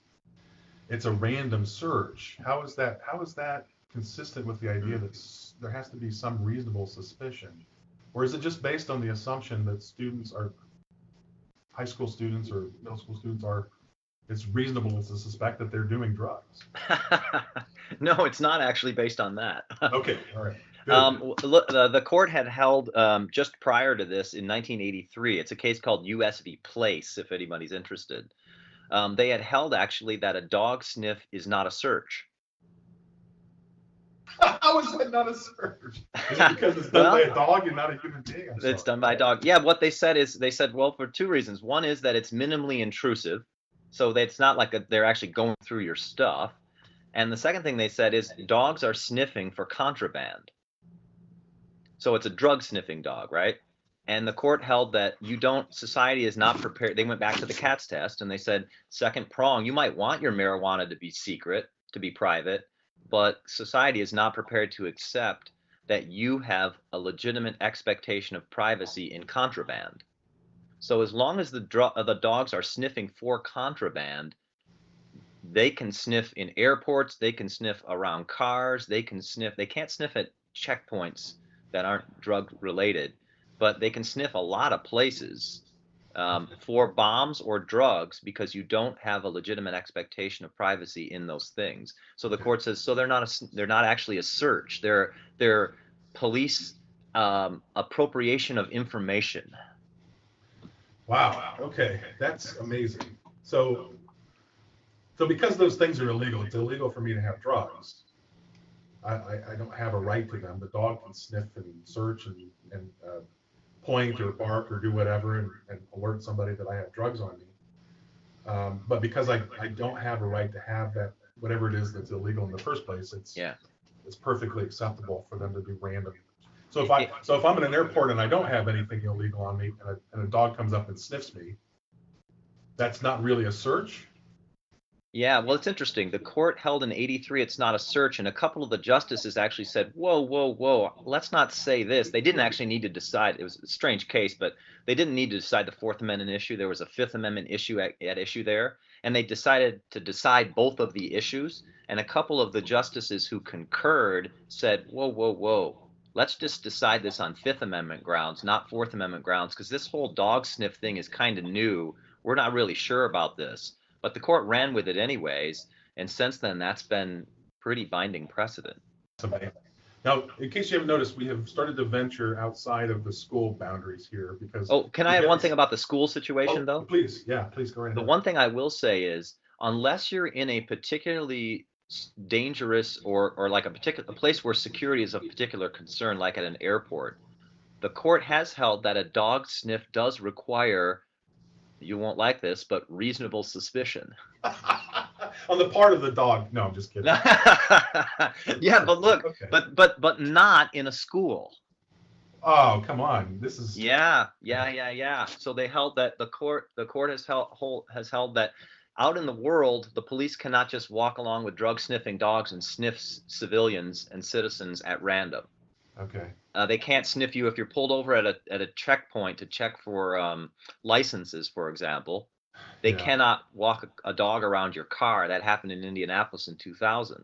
B: it's a random search. How is that? How is that consistent with the idea that there has to be some reasonable suspicion, or is it just based on the assumption that students are high school students or middle school students are? It's reasonable to suspect that they're doing drugs.
C: no, it's not actually based on that.
B: okay, all right.
C: Um, look, the, the court had held um, just prior to this in 1983. It's a case called U.S. v. Place, if anybody's interested. Um, they had held actually that a dog sniff is not a search.
B: How is that not a search? Is it because it's done well, by a dog and not a human being?
C: It's done by a dog. Yeah, what they said is they said, well, for two reasons. One is that it's minimally intrusive, so it's not like a, they're actually going through your stuff. And the second thing they said is dogs are sniffing for contraband. So it's a drug sniffing dog, right? And the court held that you don't, society is not prepared. They went back to the Katz test and they said, second prong, you might want your marijuana to be secret, to be private, but society is not prepared to accept that you have a legitimate expectation of privacy in contraband. So as long as the dro- the dogs are sniffing for contraband, they can sniff in airports, they can sniff around cars, they can sniff. They can't sniff at checkpoints that aren't drug related, but they can sniff a lot of places um, for bombs or drugs because you don't have a legitimate expectation of privacy in those things. So the court says so they're not a, they're not actually a search. They're they're police um, appropriation of information.
B: Wow. Okay, that's amazing. So so because those things are illegal, it's illegal for me to have drugs. I, I, I don't have a right to them. The dog can sniff and search and, and uh, point or bark or do whatever and, and alert somebody that I have drugs on me. Um, but because I, I don't have a right to have that, whatever it is that's illegal in the first place, it's
C: yeah.
B: it's perfectly acceptable for them to do random. So if I so if I'm in an airport and I don't have anything illegal on me and a, and a dog comes up and sniffs me, that's not really a search.
C: Yeah, well, it's interesting. The court held in 83 it's not a search, and a couple of the justices actually said, Whoa, whoa, whoa, let's not say this. They didn't actually need to decide. It was a strange case, but they didn't need to decide the Fourth Amendment issue. There was a Fifth Amendment issue at, at issue there, and they decided to decide both of the issues. And a couple of the justices who concurred said, Whoa, whoa, whoa, let's just decide this on Fifth Amendment grounds, not Fourth Amendment grounds, because this whole dog sniff thing is kind of new. We're not really sure about this. But the court ran with it anyways, and since then that's been pretty binding precedent.
B: Now, in case you haven't noticed, we have started to venture outside of the school boundaries here because.
C: Oh, can I add one thing about the school situation, oh, though?
B: Please, yeah, please go right ahead.
C: The one thing I will say is, unless you're in a particularly dangerous or or like a particular a place where security is of particular concern, like at an airport, the court has held that a dog sniff does require you won't like this, but reasonable suspicion.
B: On the part of the dog. No, I'm just kidding.
C: yeah, but look, okay. but but but not in a school.
B: Oh, come on. This is
C: Yeah, yeah, yeah, yeah. So they held that the court the court has held has held that out in the world, the police cannot just walk along with drug sniffing dogs and sniff civilians and citizens at random.
B: Okay.
C: Uh, they can't sniff you if you're pulled over at a at a checkpoint to check for um, licenses, for example. They
B: Yeah.
C: cannot walk a, a dog around your car. That happened in Indianapolis in 2000.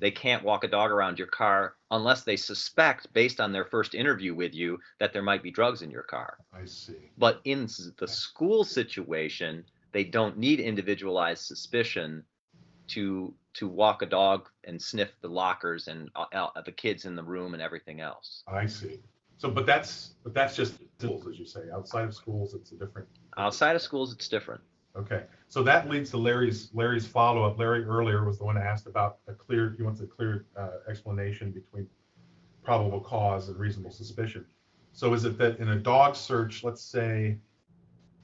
C: They can't walk a dog around your car unless they suspect, based on their first interview with you, that there might be drugs in your car.
B: I see.
C: But in the school situation, they don't need individualized suspicion to to walk a dog and sniff the lockers and uh, uh, the kids in the room and everything else.
B: I see. So, but that's but that's just schools, as you say. Outside of schools, it's a different.
C: Outside of schools, it's different.
B: Okay. So that leads to Larry's Larry's follow up. Larry earlier was the one that asked about a clear. He wants a clear uh, explanation between probable cause and reasonable suspicion. So is it that in a dog search, let's say,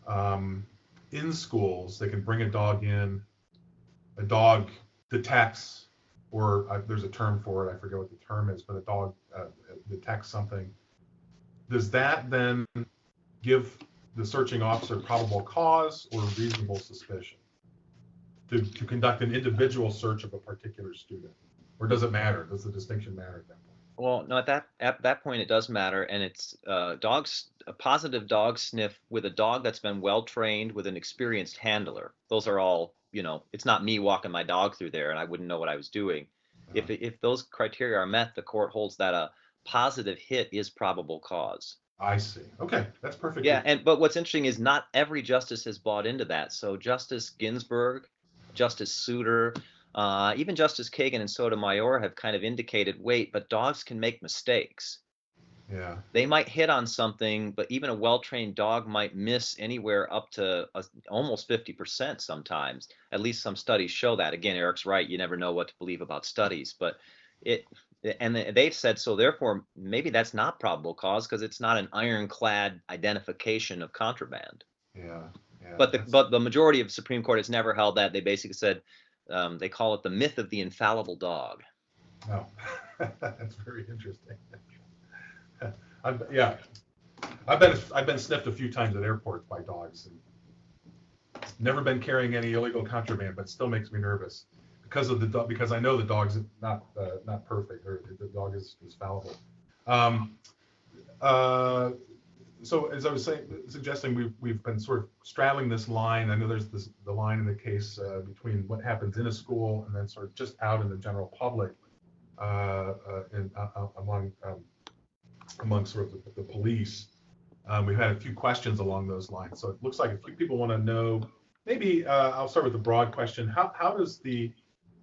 B: um, in schools, they can bring a dog in, a dog detects, or uh, there's a term for it. I forget what the term is, but a dog uh, detects something. Does that then give the searching officer probable cause or reasonable suspicion to, to conduct an individual search of a particular student? Or does it matter? Does the distinction matter at that point?
C: Well, no, at that at that point it does matter, and it's uh, dogs a positive dog sniff with a dog that's been well trained with an experienced handler. Those are all you know. It's not me walking my dog through there, and I wouldn't know what I was doing. If
B: Uh,
C: if those criteria are met, the court holds that a positive hit is probable cause.
B: I see. Okay, that's perfect.
C: Yeah, and but what's interesting is not every justice has bought into that. So Justice Ginsburg, Justice Souter, uh, even Justice Kagan and Sotomayor have kind of indicated, wait, but dogs can make mistakes.
B: yeah,
C: They might hit on something, but even a well-trained dog might miss anywhere up to a, almost 50% sometimes. At least some studies show that. Again, Eric's right. You never know what to believe about studies, but it and they- they've said so therefore maybe that's not probable cause because it's not an ironclad identification of contraband
B: yeah, yeah.
C: but the but the majority of supreme court has never held that they basically said um, they call it the myth of the infallible dog
B: No, that's very interesting. I've, yeah, I've been I've been sniffed a few times at airports by dogs. And never been carrying any illegal contraband, but still makes me nervous because of the dog. Because I know the dog's not uh, not perfect, or the dog is, is fallible. Um, uh, so as I was saying, suggesting we've we've been sort of straddling this line. I know there's this the line in the case uh, between what happens in a school and then sort of just out in the general public uh, uh, uh, uh, among um, among sort of the, the police. Um, we've had a few questions along those lines. So it looks like a few people want to know. Maybe uh, I'll start with the broad question. How how does the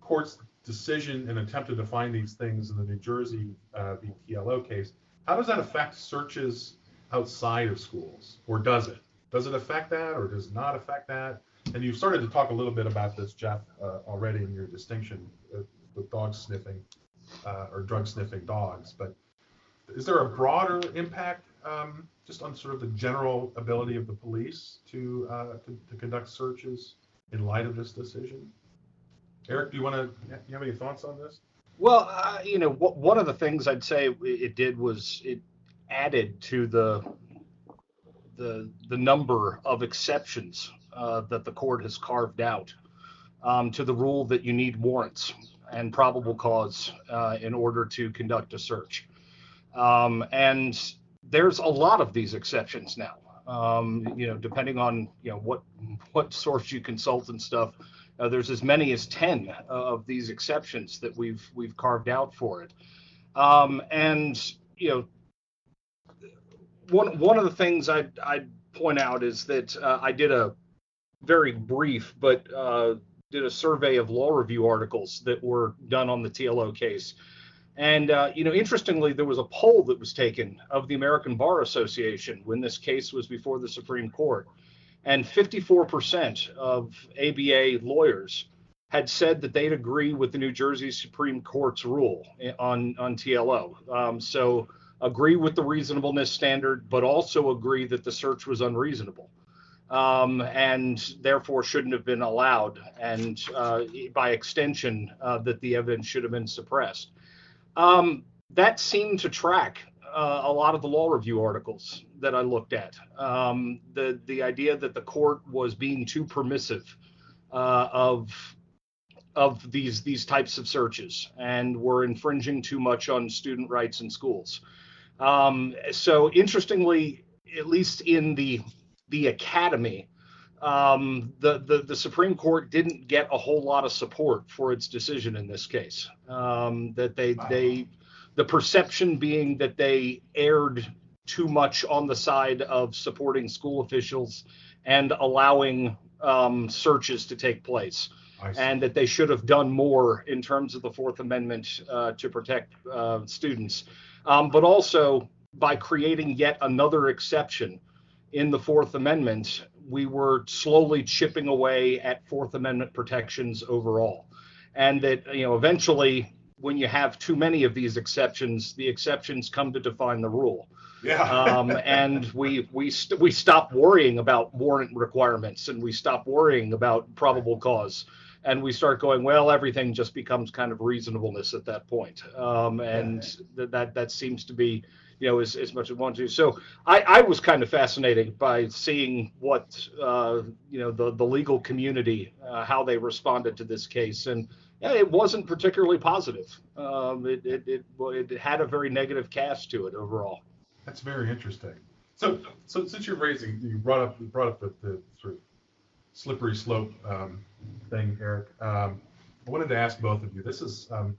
B: court's decision and attempt to define these things in the New Jersey uh, VTLO case? How does that affect searches outside of schools, or does it? Does it affect that, or does not affect that? And you've started to talk a little bit about this, Jeff, uh, already in your distinction uh, with dog sniffing uh, or drug sniffing dogs. But is there a broader impact um, just on sort of the general ability of the police to, uh, to to conduct searches in light of this decision? Eric, do you want to? You have any thoughts on this?
D: Well, uh, you know, wh- one of the things I'd say it did was it added to the the the number of exceptions uh, that the court has carved out um, to the rule that you need warrants and probable cause uh, in order to conduct a search. Um, and there's a lot of these exceptions now. Um, you know, depending on you know what what source you consult and stuff. Uh, there's as many as 10 of these exceptions that we've we've carved out for it. Um, and you know, one one of the things I'd, I'd point out is that uh, I did a very brief but uh, did a survey of law review articles that were done on the TLO case. And uh, you know, interestingly, there was a poll that was taken of the American Bar Association when this case was before the Supreme Court and 54% of ABA lawyers had said that they'd agree with the New Jersey Supreme Court's rule on on TLO. Um, so agree with the reasonableness standard, but also agree that the search was unreasonable um, and therefore shouldn't have been allowed, and uh, by extension, uh, that the evidence should have been suppressed. Um, that seemed to track uh, a lot of the law review articles that I looked at. Um, the the idea that the court was being too permissive uh, of of these these types of searches and were infringing too much on student rights in schools. Um, so interestingly, at least in the the academy, um, the, the the Supreme Court didn't get a whole lot of support for its decision in this case. Um, that they wow. they the perception being that they erred too much on the side of supporting school officials and allowing um, searches to take place, and that they should have done more in terms of the Fourth Amendment uh, to protect uh, students, um, but also by creating yet another exception in the Fourth Amendment, we were slowly chipping away at Fourth Amendment protections overall. And that, you know, eventually, when you have too many of these exceptions, the exceptions come to define the rule.
B: Yeah.
D: um, and we we st- we stop worrying about warrant requirements and we stop worrying about probable cause and we start going well everything just becomes kind of reasonableness at that point um, and yeah. th- that that seems to be you know, as, as much as want to. So I, I was kind of fascinated by seeing what, uh, you know, the, the legal community, uh, how they responded to this case. And yeah, it wasn't particularly positive. Um, it, it, it, it had a very negative cast to it overall.
B: That's very interesting. So, so since you're raising, you brought up, you brought up the, the sort of slippery slope um, thing, Eric. Um, I wanted to ask both of you. This is um,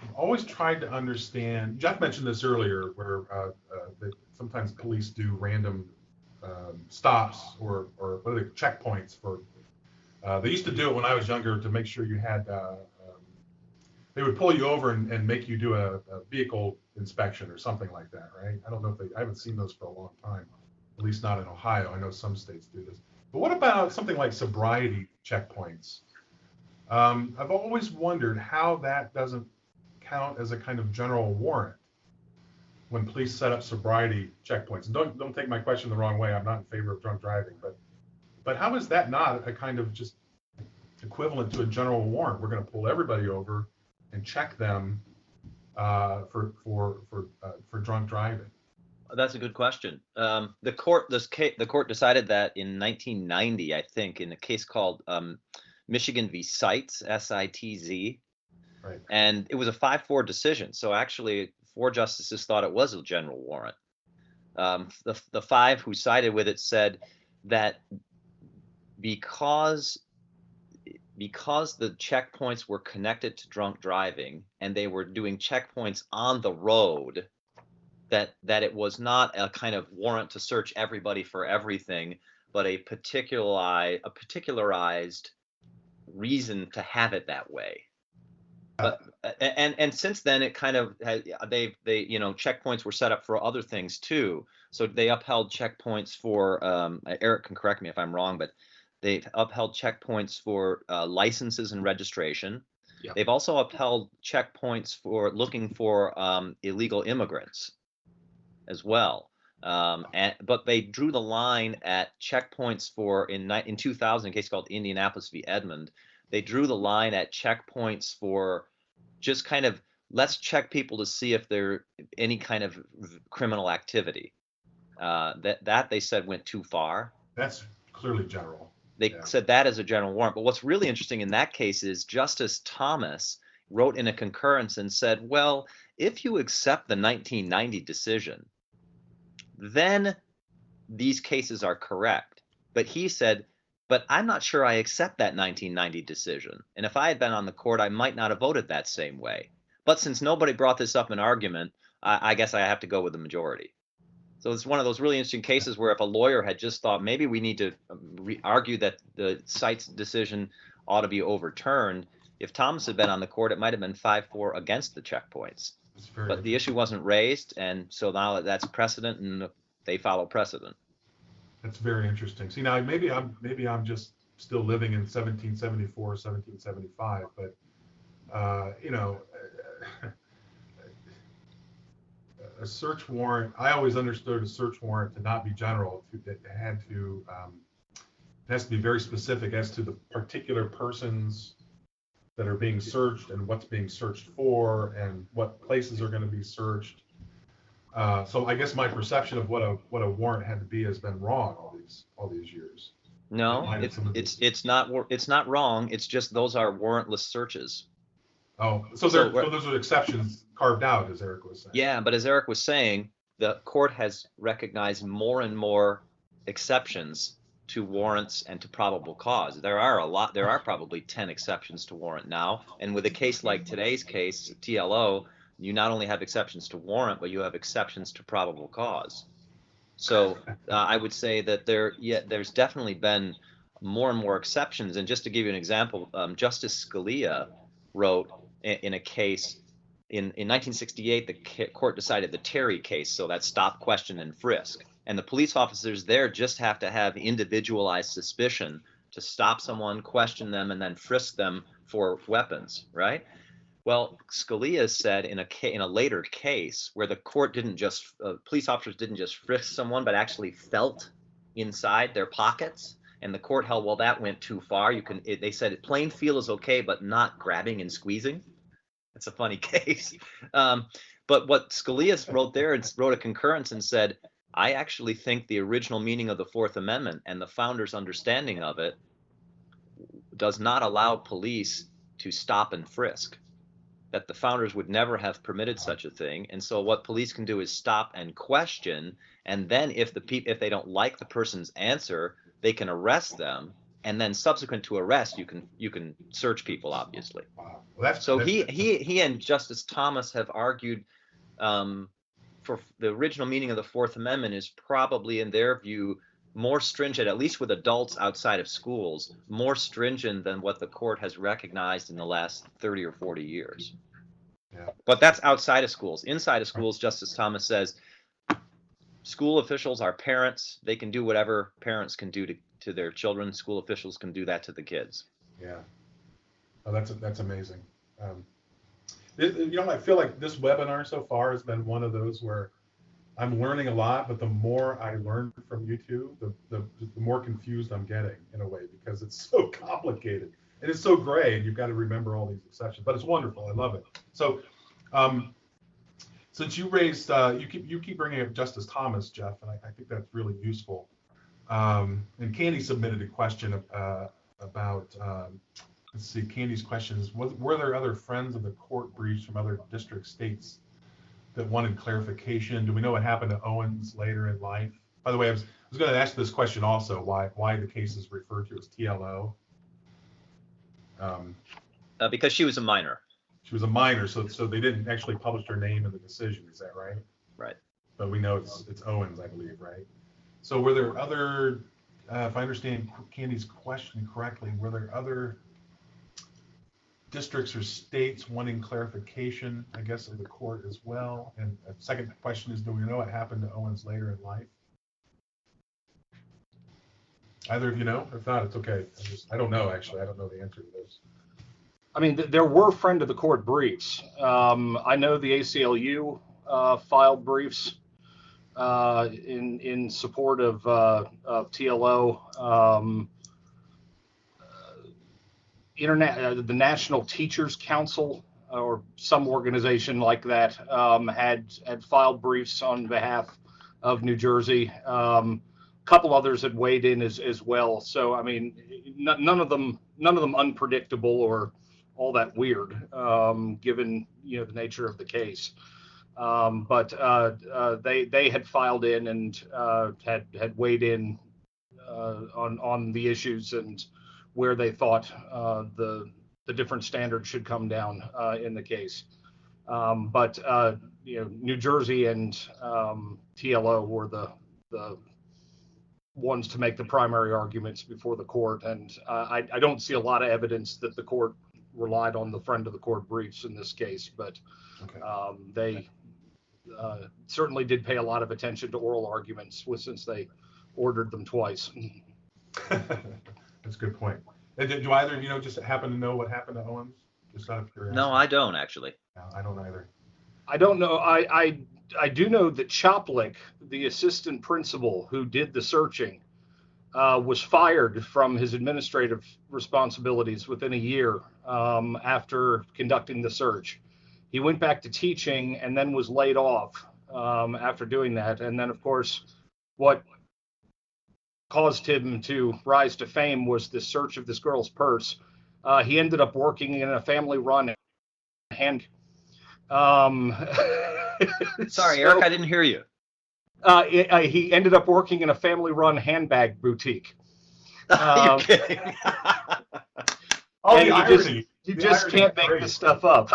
B: I've always tried to understand. Jeff mentioned this earlier, where uh, uh, sometimes police do random um, stops or or what are they checkpoints for. Uh, they used to do it when I was younger to make sure you had. Uh, um, they would pull you over and, and make you do a, a, vehicle inspection or something like that, right? I don't know if they. I haven't seen those for a long time, at least not in Ohio. I know some states do this. But what about something like sobriety checkpoints? Um, I've always wondered how that doesn't count as a kind of general warrant when police set up sobriety checkpoints. And don't don't take my question the wrong way. I'm not in favor of drunk driving, but but how is that not a kind of just equivalent to a general warrant? We're going to pull everybody over and check them uh, for for for uh, for drunk driving.
C: That's a good question. Um, the court this case, the court decided that in 1990, I think, in a case called um, Michigan v. Sitz, S-I-T-Z,
B: Right.
C: And it was a 5 4 decision. So actually, four justices thought it was a general warrant. Um, the, the five who sided with it said that because because the checkpoints were connected to drunk driving and they were doing checkpoints on the road that that it was not a kind of warrant to search everybody for everything but a particularized a particularized reason to have it that way. But and and since then it kind of they they you know checkpoints were set up for other things too. So they upheld checkpoints for um, eric can correct me if i'm wrong but they've upheld checkpoints for uh, licenses and registration. Yep. they've also upheld checkpoints for looking for um, illegal immigrants as well um, and, but they drew the line at checkpoints for in in 2000 a case called indianapolis v edmond they drew the line at checkpoints for just kind of let's check people to see if there any kind of criminal activity. Uh, that that they said went too far.
B: That's clearly general.
C: They yeah. said that as a general warrant. But what's really interesting in that case is Justice Thomas wrote in a concurrence and said, well, if you accept the 1990 decision, then these cases are correct. But he said but I'm not sure I accept that 1990 decision. And if I had been on the court, I might not have voted that same way. But since nobody brought this up in argument, I, I guess I have to go with the majority. So it's one of those really interesting cases where if a lawyer had just thought maybe we need to um, re- argue that the Sitz decision ought to be overturned, if Thomas had been on the court, it might have been 5 4 against the checkpoints. But the issue wasn't raised, and so now that's precedent, and they follow precedent.
B: That's very interesting. See now maybe I'm maybe I'm just still living in 1774 1775, but uh, you know a search warrant. I always understood a search warrant to not be general. To, it had to um, it has to be very specific as to the particular persons that are being searched and what's being searched for and what places are going to be searched uh, so I guess my perception of what a what a warrant had to be has been wrong all these all these years.
C: No, it's it's it's not it's not wrong. It's just those are warrantless searches.
B: Oh, so
C: So
B: so those are exceptions carved out, as Eric was saying.
C: Yeah, but as Eric was saying, the court has recognized more and more exceptions to warrants and to probable cause. There are a lot. There are probably ten exceptions to warrant now, and with a case like today's case, TLO, you not only have exceptions to warrant, but you have exceptions to probable cause. So uh, I would say that there, yeah, there's definitely been more and more exceptions. And just to give you an example, um, Justice Scalia wrote in, in a case in, in 1968, the court decided the Terry case, so that stop, question, and frisk. And the police officers there just have to have individualized suspicion to stop someone, question them, and then frisk them for weapons, right? Well, Scalia said in a in a later case where the court didn't just uh, police officers didn't just frisk someone, but actually felt inside their pockets, and the court held well that went too far. You can it, they said plain feel is okay, but not grabbing and squeezing. It's a funny case. Um, but what Scalia wrote there and wrote a concurrence and said, I actually think the original meaning of the Fourth Amendment and the founders' understanding of it does not allow police to stop and frisk. That the founders would never have permitted such a thing. And so what police can do is stop and question, and then if the peop if they don't like the person's answer, they can arrest them. And then subsequent to arrest, you can you can search people, obviously.
B: Wow. Well,
C: So he he he and Justice Thomas have argued um, for the original meaning of the Fourth Amendment is probably, in their view, more stringent, at least with adults outside of schools, more stringent than what the court has recognized in the last 30 or 40 years.
B: Yeah.
C: But that's outside of schools. Inside of schools, Justice Thomas says school officials are parents. They can do whatever parents can do to, to their children. School officials can do that to the kids.
B: Yeah. Oh, that's that's amazing. Um, you know, I feel like this webinar so far has been one of those where I'm learning a lot, but the more I learn from you two, the, the, the more confused I'm getting in a way because it's so complicated and it's so gray and you've got to remember all these exceptions, but it's wonderful. I love it. So, um, since you raised, uh, you keep, you keep bringing up Justice Thomas, Jeff, and I, I think that's really useful. Um, and Candy submitted a question, uh, about, um, let's see, Candy's questions. were there other friends of the court briefs from other district states that wanted clarification? Do we know what happened to Owens later in life? By the way, I was, I was going to ask this question also, why, why the case is referred to as TLO. Um,
C: Uh, because she was a minor.
B: she was a minor, so, so they didn't actually publish her name in the decision, is that right?
C: Right.
B: But we know it's, it's Owens, I believe, right? So were there other, uh, if I understand Candy's question correctly, were there other districts or states wanting clarification, I guess, of the court as well? And a second question is, do we know what happened to Owens later in life? Either of you know? If not, it's okay. I just, I don't know, actually. I don't know the answer to this.
D: I mean, th- there were friend of the court briefs. Um, I know the ACLU uh, filed briefs uh, in in support of, uh, of TLO. Um, Internet, uh, the National Teachers Council or some organization like that um, had had filed briefs on behalf of New Jersey. Um, a couple others had weighed in as, as well. So I mean, n- none of them none of them unpredictable or all that weird, um, given you know the nature of the case. Um, but uh, uh, they they had filed in and uh, had had weighed in uh, on on the issues and where they thought uh, the the different standards should come down uh, in the case. Um, but uh, you know, New Jersey and um, TLO were the the ones to make the primary arguments before the court, and uh, I, I don't see a lot of evidence that the court relied on the friend of the court briefs in this case, but
B: Okay.
D: um, they uh, certainly did pay a lot of attention to oral arguments since they ordered them twice.
B: That's a good point. Do do either of you know, just happen to know what happened to Owens? Just out of curiosity.
C: No, I don't actually.
B: No, I don't either.
D: I don't know. I, I I do know that Choplick, the assistant principal who did the searching, uh, was fired from his administrative responsibilities within a year um, after conducting the search. He went back to teaching and then was laid off um, after doing that. And then, of course, what caused him to rise to fame was the search of this girl's purse. Uh, he ended up working in a family-run hand. Um,
C: Sorry,
D: so,
C: Eric, I didn't hear you.
D: Uh, it, uh, he ended up working in a family-run handbag boutique.
C: Are
D: Um,
C: you kidding?
B: Oh,
D: And
B: the
D: you just- You
B: The
D: just can't make
B: great.
D: this stuff up.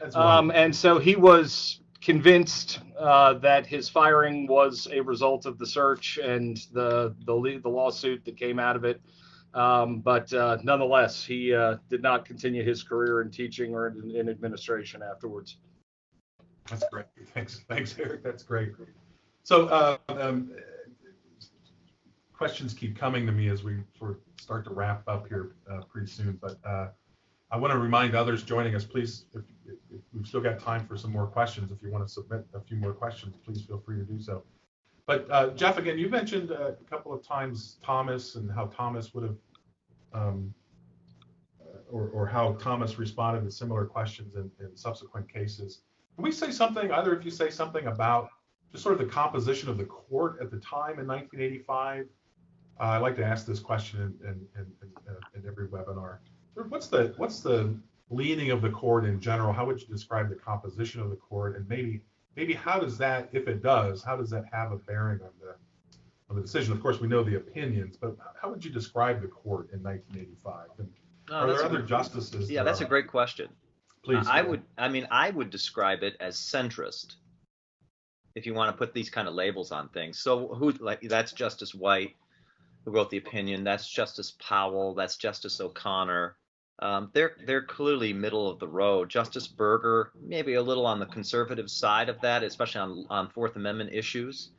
B: That's
D: um, and so he was convinced uh, that his firing was a result of the search and the the, the lawsuit that came out of it. Um, but uh, nonetheless, he uh, did not continue his career in teaching or in, in administration afterwards.
B: That's great. Thanks, thanks, Eric. That's great. So, uh, um, questions keep coming to me as we sort of start to wrap up here uh, pretty soon. But uh, I want to remind others joining us, please, if, if we've still got time for some more questions. If you want to submit a few more questions, please feel free to do so. But uh, Jeff, again, you mentioned a couple of times Thomas and how Thomas would have, um, or, or how Thomas responded to similar questions in, in subsequent cases. Can we say something, either of you say something about just sort of the composition of the court at the time in 1985? Uh, I like to ask this question in, in, in, in every webinar. What's the what's the leaning of the court in general? How would you describe the composition of the court, and maybe maybe how does that, if it does, how does that have a bearing on the on the decision? Of course, we know the opinions, but how would you describe the court in 1985? And
C: No,
B: are there other
C: good-
B: justices?
C: Yeah,
B: that
C: that's a great question.
B: Please.
C: I would, I mean, I would describe it as centrist. If you want to put these kind of labels on things, so who like that's Justice White, who wrote the opinion. That's Justice Powell. That's Justice O'Connor. Um, they're they're clearly middle of the road. Justice Burger, maybe a little on the conservative side of that, especially on on Fourth Amendment issues.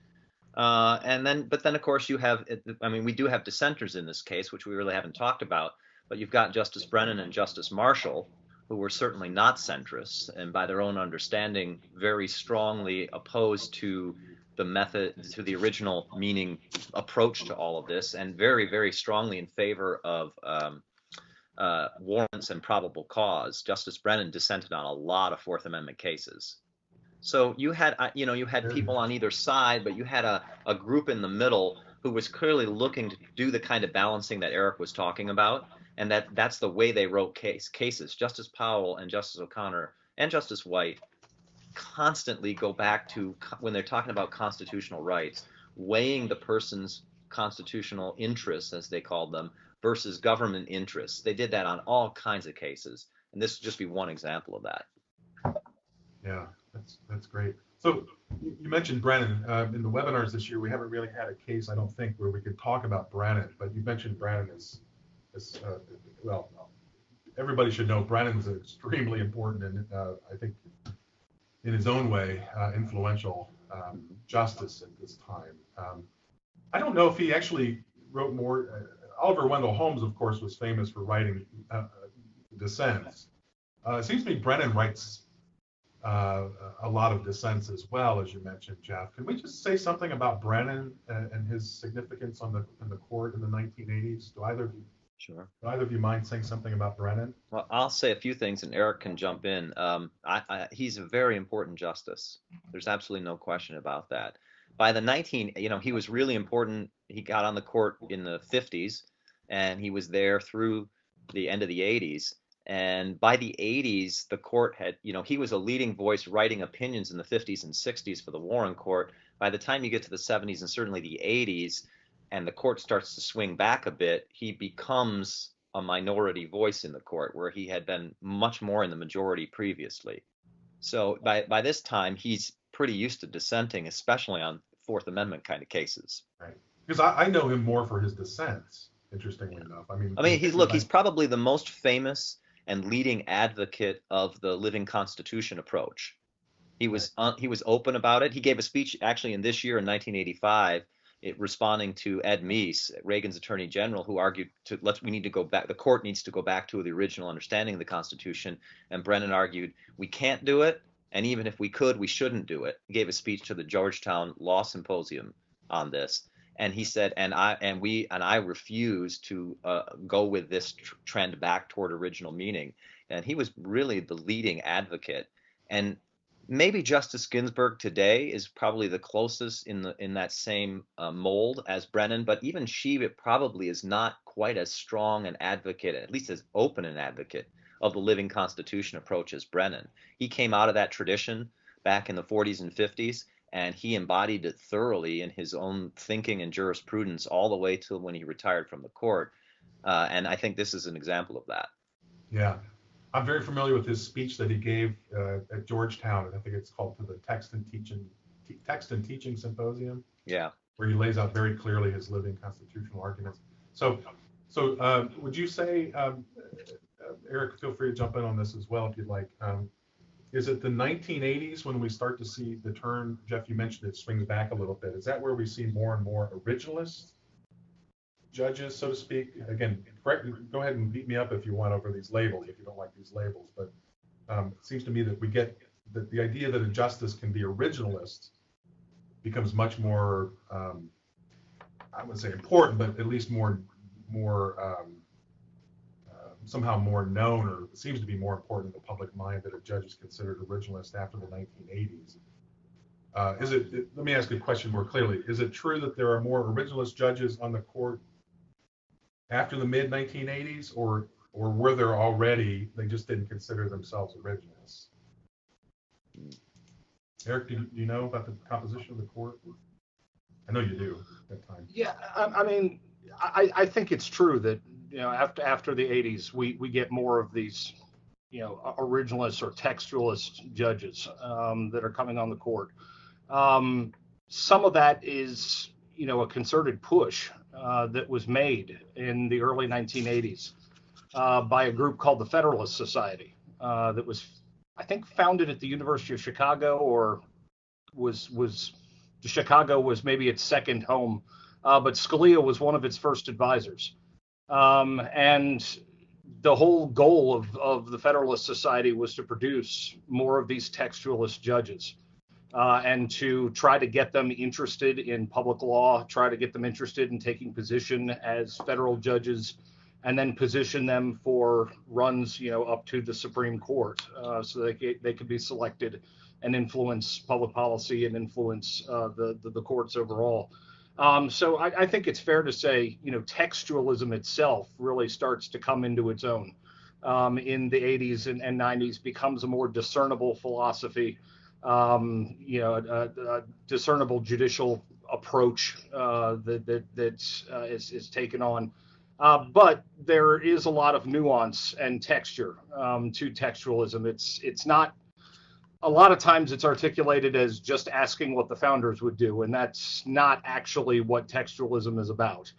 C: Uh, and then, but then of course you have, I mean, we do have dissenters in this case, which we really haven't talked about. But you've got Justice Brennan and Justice Marshall, who were certainly not centrists and by their own understanding very strongly opposed to the method to the original meaning approach to all of this and very very strongly in favor of um, uh, warrants and probable cause. Justice brennan dissented on a lot of fourth amendment cases. So you had uh, you know you had people on either side but you had a, a group in the middle who was clearly looking to do the kind of balancing that eric was talking about and that that's the way they wrote case cases. Justice Powell and Justice O'Connor and Justice White constantly go back to when they're talking about constitutional rights, weighing the person's constitutional interests, as they called them, versus government interests. They did that on all kinds of cases, and this would just be one example of that.
B: Yeah, that's that's great. So you mentioned Brennan um, in the webinars this year. We haven't really had a case, I don't think, where we could talk about Brennan. But you mentioned Brennan as, as uh, well. Everybody should know Brennan's extremely important and uh, I think in his own way uh, influential um, justice at this time. Um, I don't know if he actually wrote more. Oliver Wendell Holmes, of course, was famous for writing uh, dissents. Uh, it seems to me Brennan writes uh, a lot of dissents as well, as you mentioned, Jeff. Can we just say something about Brennan and, and his significance on the in the court in the 1980s? Do either of you,
C: Sure.
B: do either of you mind saying something about Brennan?
C: Well, I'll say a few things, and Eric can jump in. Um, I, I, he's a very important justice. There's absolutely no question about that. By the 19, you know, he was really important. He got on the court in the 50s, and he was there through the end of the 80s. And by the 80s, the court had, you know, he was a leading voice writing opinions in the 50s and 60s for the Warren Court. By the time you get to the 70s and certainly the 80s, and the court starts to swing back a bit, he becomes a minority voice in the court where he had been much more in the majority previously. So by by this time he's pretty used to dissenting, especially on Fourth Amendment kind of cases.
B: Because I, I know him more for his dissents. Interestingly enough, I mean,
C: I mean, he's look, he's probably the most famous and leading advocate of the living constitution approach. He was uh, he was open about it. He gave a speech actually in this year in 1985 it, responding to Ed Meese, Reagan's Attorney General, who argued to let's we need to go back. The court needs to go back to the original understanding of the Constitution. And Brennan argued we can't do it, and even if we could, we shouldn't do it. He gave a speech to the Georgetown Law Symposium on this, and he said, and I and we and I refuse to uh, go with this tr- trend back toward original meaning. And he was really the leading advocate. And maybe Justice Ginsburg today is probably the closest in the in that same uh, mold as Brennan, but even she probably is not quite as strong an advocate, at least as open an advocate of the living constitution approach as Brennan. He came out of that tradition back in the 40s and 50s, and he embodied it thoroughly in his own thinking and jurisprudence all the way till when he retired from the court. Uh, and I think this is an example of that.
B: Yeah, I'm very familiar with his speech that he gave uh, at Georgetown. I think it's called to the Text and Teaching Text and Teaching Symposium.
C: Yeah.
B: Where he lays out very clearly his living constitutional arguments. So, so uh, would you say, um, uh, Eric, feel free to jump in on this as well if you'd like. Um, is it the 1980s when we start to see the term, Jeff, you mentioned it swings back a little bit. Is that where we see more and more originalists judges, so to speak. Again, correct, go ahead and beat me up if you want over these labels, if you don't like these labels. But um, it seems to me that we get that the idea that a justice can be originalist becomes much more, um, I wouldn't say important, but at least more, more um, somehow more known, or seems to be more important in the public mind that a judge is considered originalist after the 1980s. Uh, is it, it, let me ask a question more clearly. Is it true that there are more originalist judges on the court after the mid 1980s, or or were there already? They just didn't consider themselves originalists. Eric, do you, do you know about the composition of the court? I know you do at that time.
D: Yeah, I, I mean, I, I think it's true that you know after after the 80s, we we get more of these you know originalist or textualist judges um, that are coming on the court. Um, some of that is you know a concerted push uh, that was made in the early 1980s uh, by a group called the Federalist Society uh, that was, I think, founded at the University of Chicago or was was Chicago was maybe its second home, uh, but Scalia was one of its first advisors. Um, and the whole goal of, of the Federalist Society was to produce more of these textualist judges uh, and to try to get them interested in public law, try to get them interested in taking position as federal judges, and then position them for runs, you know, up to the Supreme Court, uh, so they they could be selected and influence public policy and influence uh, the, the, the courts overall. Um, so I, I, think it's fair to say, you know, textualism itself really starts to come into its own um, in the 80s and, and 90s, becomes a more discernible philosophy um, you know, a, a, discernible judicial approach uh, that that that uh, is, is taken on. Uh, but there is a lot of nuance and texture um, to textualism. It's it's not a lot of times it's articulated as just asking what the founders would do, and that's not actually what textualism is about.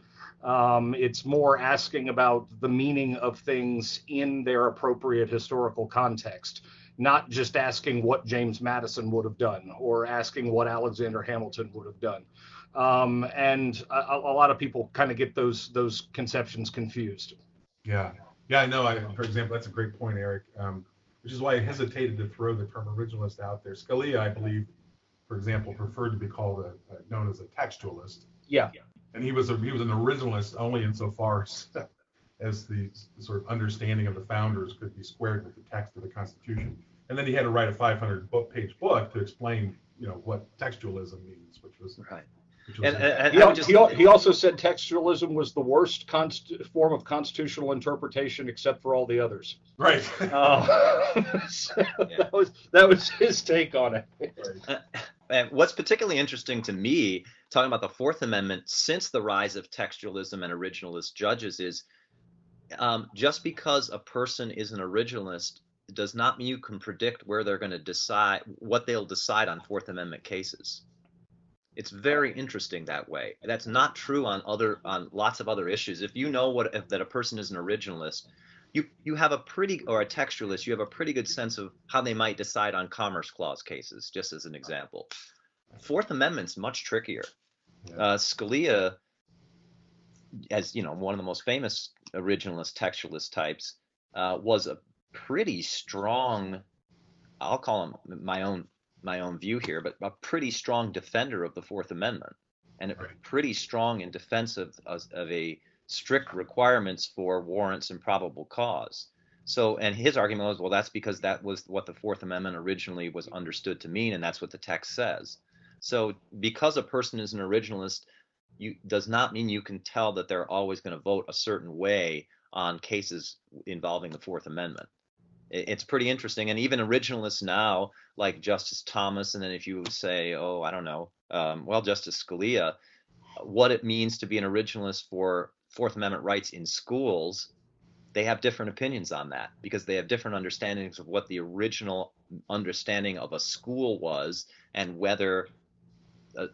D: Um, it's more asking about the meaning of things in their appropriate historical context not just asking what James Madison would have done or asking what Alexander Hamilton would have done. Um, and a, a, lot of people kind of get those those conceptions confused.
B: Yeah, yeah, I know. I, for example, that's a great point, Eric. Um, which is why I hesitated to throw the term originalist out there. Scalia, I believe, for example, preferred to be called a, a known as a textualist.
D: Yeah.
B: And he was a, he was an originalist only insofar as, as the, the sort of understanding of the founders could be squared with the text of the Constitution and then he had to write a 500 book page book to explain you know what textualism means which was
C: right
B: which
C: was and, and,
D: he, just, he, he, also said textualism was the worst const- form of constitutional interpretation except for all the others
B: right
D: uh, so yeah. that was that was his take on it
C: uh, and what's particularly interesting to me talking about the fourth amendment since the rise of textualism and originalist judges is um, just because a person is an originalist does not mean you can predict where they're going to decide what they'll decide on Fourth Amendment cases. It's very interesting that way. That's not true on other on lots of other issues. If you know what if, that a person is an originalist, you you have a pretty or a textualist, you have a pretty good sense of how they might decide on Commerce Clause cases. Just as an example, Fourth Amendment's much trickier. Uh, Scalia, as you know, one of the most famous originalist textualist types, uh, was a pretty strong I'll call him my own my own view here, but a pretty strong defender of the Fourth Amendment and pretty strong in defense of, of, of, a strict requirements for warrants and probable cause. So, and his argument was, well, that's because that was what the Fourth Amendment originally was understood to mean, and that's what the text says. So, because a person is an originalist, you does not mean you can tell that they're always going to vote a certain way on cases involving the Fourth Amendment. It- It's pretty interesting, and even originalists now, like Justice Thomas, and then if you say, oh, I don't know, um, well, Justice Scalia, what it means to be an originalist for Fourth Amendment rights in schools they have different opinions on that because they have different understandings of what the original understanding of a school was and whether uh,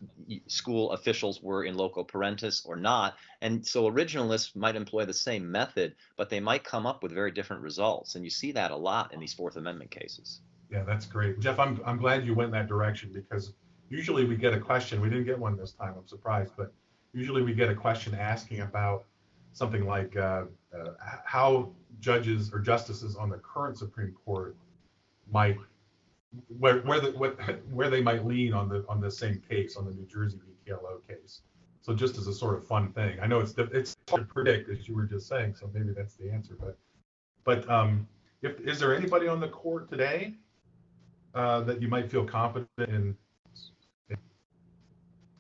C: school officials were in loco parentis or not. And so originalists might employ the same method, but they might come up with very different results. And you see that a lot in these Fourth Amendment cases.
B: Yeah, that's great. Jeff, I'm, I'm glad you went that direction because usually we get a question. We didn't get one this time. I'm surprised, but usually we get a question asking about something like uh, uh, how judges or justices on the current Supreme Court might where where the what where they might lean on the on the same case on the New Jersey v. TLO case. So just as a sort of fun thing, I know it's it's hard to predict as you were just saying. So maybe that's the answer. But but um, if is there anybody on the court today uh, that you might feel confident in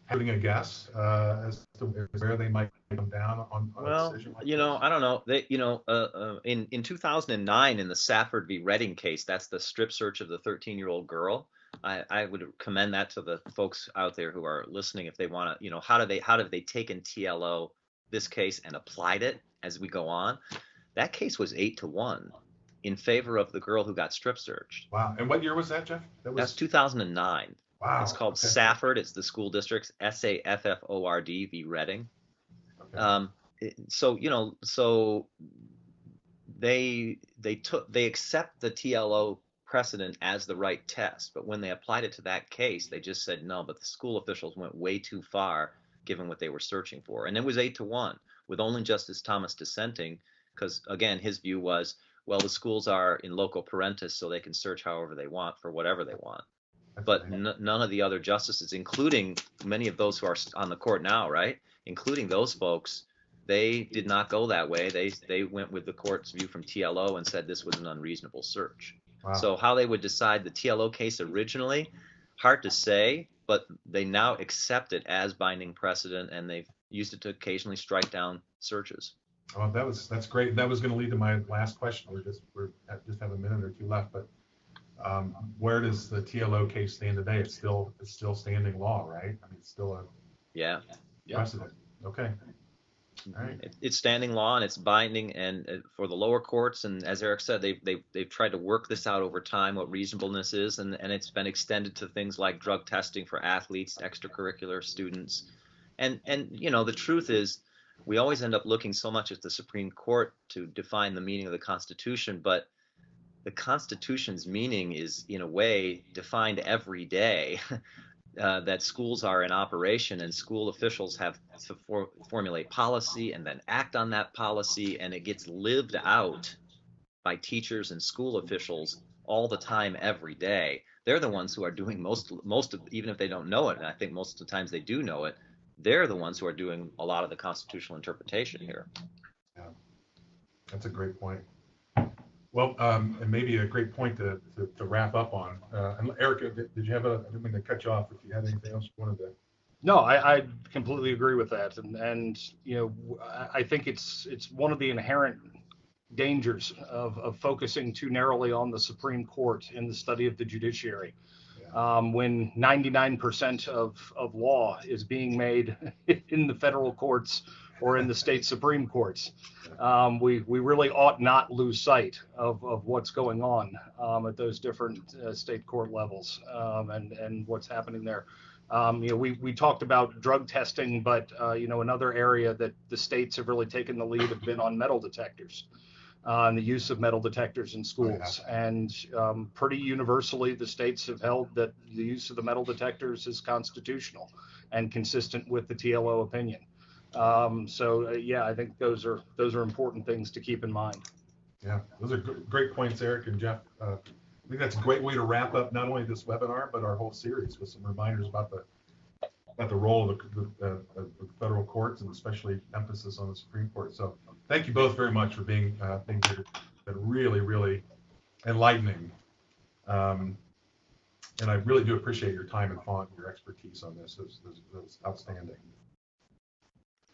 B: having a guess uh, as to where they might come down on, on a
C: Well,
B: decision like
C: you
B: this?
C: know, I don't know. They, you know, uh, uh, in in 2009, in the Safford v. Redding case, that's the strip search of the 13-year-old girl. I, I would commend that to the folks out there who are listening if they want to, you know, how do they how have they taken TLO this case and applied it as we go on? That case was eight to one in favor of the girl who got strip searched.
B: Wow. And what year was that, Jeff? That was
C: That's 2009.
B: Wow.
C: It's called
B: okay.
C: Safford. It's the school district's S A F F O R D v. Redding.
B: Okay.
C: Um, so you know, so they they took they accept the TLO precedent as the right test, but when they applied it to that case, they just said no. But the school officials went way too far, given what they were searching for, and it was eight to one with only Justice Thomas dissenting, because again, his view was, well, the schools are in loco parentis, so they can search however they want for whatever they want but n- none of the other justices, including many of those who are on the court now, right, including those folks, they did not go that way. They they went with the court's view from TLO and said this was an unreasonable search.
B: Wow.
C: So how they would decide the TLO case originally, hard to say, but they now accept it as binding precedent, and they've used it to occasionally strike down searches.
B: Well, that was that's great. That was going to lead to my last question. We're just we're just have a minute or two left, but um, where does the TLO case stand today? It's still it's still standing law, right? I mean, it's still a
C: Yeah.
D: Yeah.
B: precedent. Okay. All right.
C: It, it's standing law and it's binding, and uh, for the lower courts, and as Eric said, they've they've they've tried to work this out over time, what reasonableness is, and and it's been extended to things like drug testing for athletes, extracurricular students, and and you know the truth is, we always end up looking so much at the Supreme Court to define the meaning of the Constitution, but the Constitution's meaning is in a way defined every day. uh, that schools are in operation and school officials have to for, formulate policy and then act on that policy and it gets lived out by teachers and school officials all the time every day they're the ones who are doing most most of even if they don't know it and i think most of the times they do know it they're the ones who are doing a lot of the constitutional interpretation here Yeah,
B: That's a great point. Well, um, and maybe a great point to, to, to wrap up on. Uh, and Erica, did, did you have a, I didn't mean to cut you off. If you had anything else you wanted to.
D: No, I, I completely agree with that, and and you know I- I think it's it's one of the inherent dangers of of focusing too narrowly on the Supreme Court in the study of the judiciary. Um, when 99% of of law is being made in the federal courts or in the state supreme courts, um, we we really ought not lose sight of of what's going on um, at those different uh, state court levels um, and and what's happening there. Um, you know, we, we talked about drug testing, but, uh, you know, another area that the states have really taken the lead have been on metal detectors uh, and the use of metal detectors in schools. And um, pretty universally, the states have held that the use of the metal detectors is constitutional and consistent with the TLO opinion. Um, so, uh, yeah, I think those are those are important things to keep in mind.
B: Yeah, those are gr- great points, Eric and Jeff. Uh, I think that's a great way to wrap up not only this webinar, but our whole series with some reminders about the about the role of the, the, uh, the federal courts and especially emphasis on the Supreme Court. So thank you both very much for being uh, being here been really, really enlightening. Um, and I really do appreciate your time and and your expertise on this. It was, it was outstanding.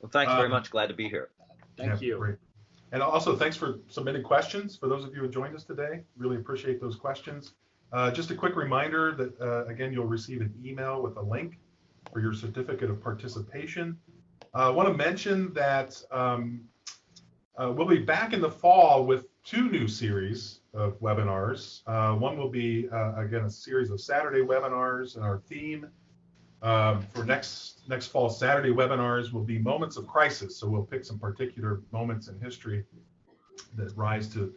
C: Well, thanks very
B: Um,
C: much. Glad to be here.
D: Thank
B: Yeah,
D: you.
B: great. And also, thanks for submitting questions. For those of you who joined us today, really appreciate those questions. Uh, just a quick reminder that, uh, again, you'll receive an email with a link for your certificate of participation. Uh, I want to mention that um, uh, we'll be back in the fall with two new series of webinars. Uh, one will be, uh, again, a series of Saturday webinars, and our theme um, for next next fall Saturday webinars will be moments of crisis. So we'll pick some particular moments in history that rise to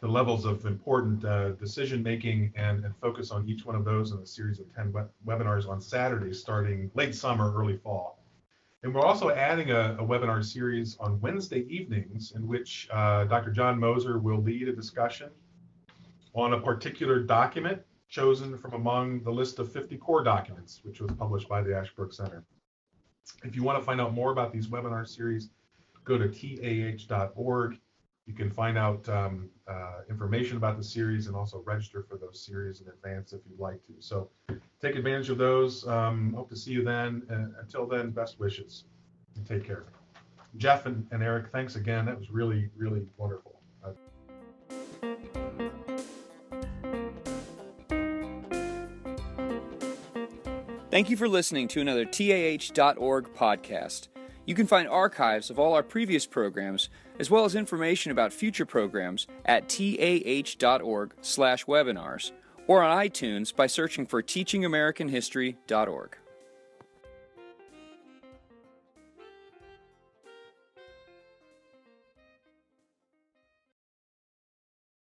B: the levels of important uh, decision making and, and focus on each one of those in a series of 10 web- webinars on Saturdays starting late summer, early fall. And we're also adding a, a webinar series on Wednesday evenings in which uh, Dr. John Moser will lead a discussion on a particular document chosen from among the list of 50 core documents, which was published by the Ashbrook Center. If you want to find out more about these webinar series, go to tah.org. You can find out um, uh, information about the series and also register for those series in advance if you'd like to. So take advantage of those. Um, hope to see you then. And until then, best wishes and take care. Jeff and, and Eric, thanks again. That was really, really wonderful. Uh,
A: Thank you for listening to another TAH.org podcast. You can find archives of all our previous programs, as well as information about future programs at TAH.org slash webinars, or on iTunes by searching for teachingamericanhistory.org.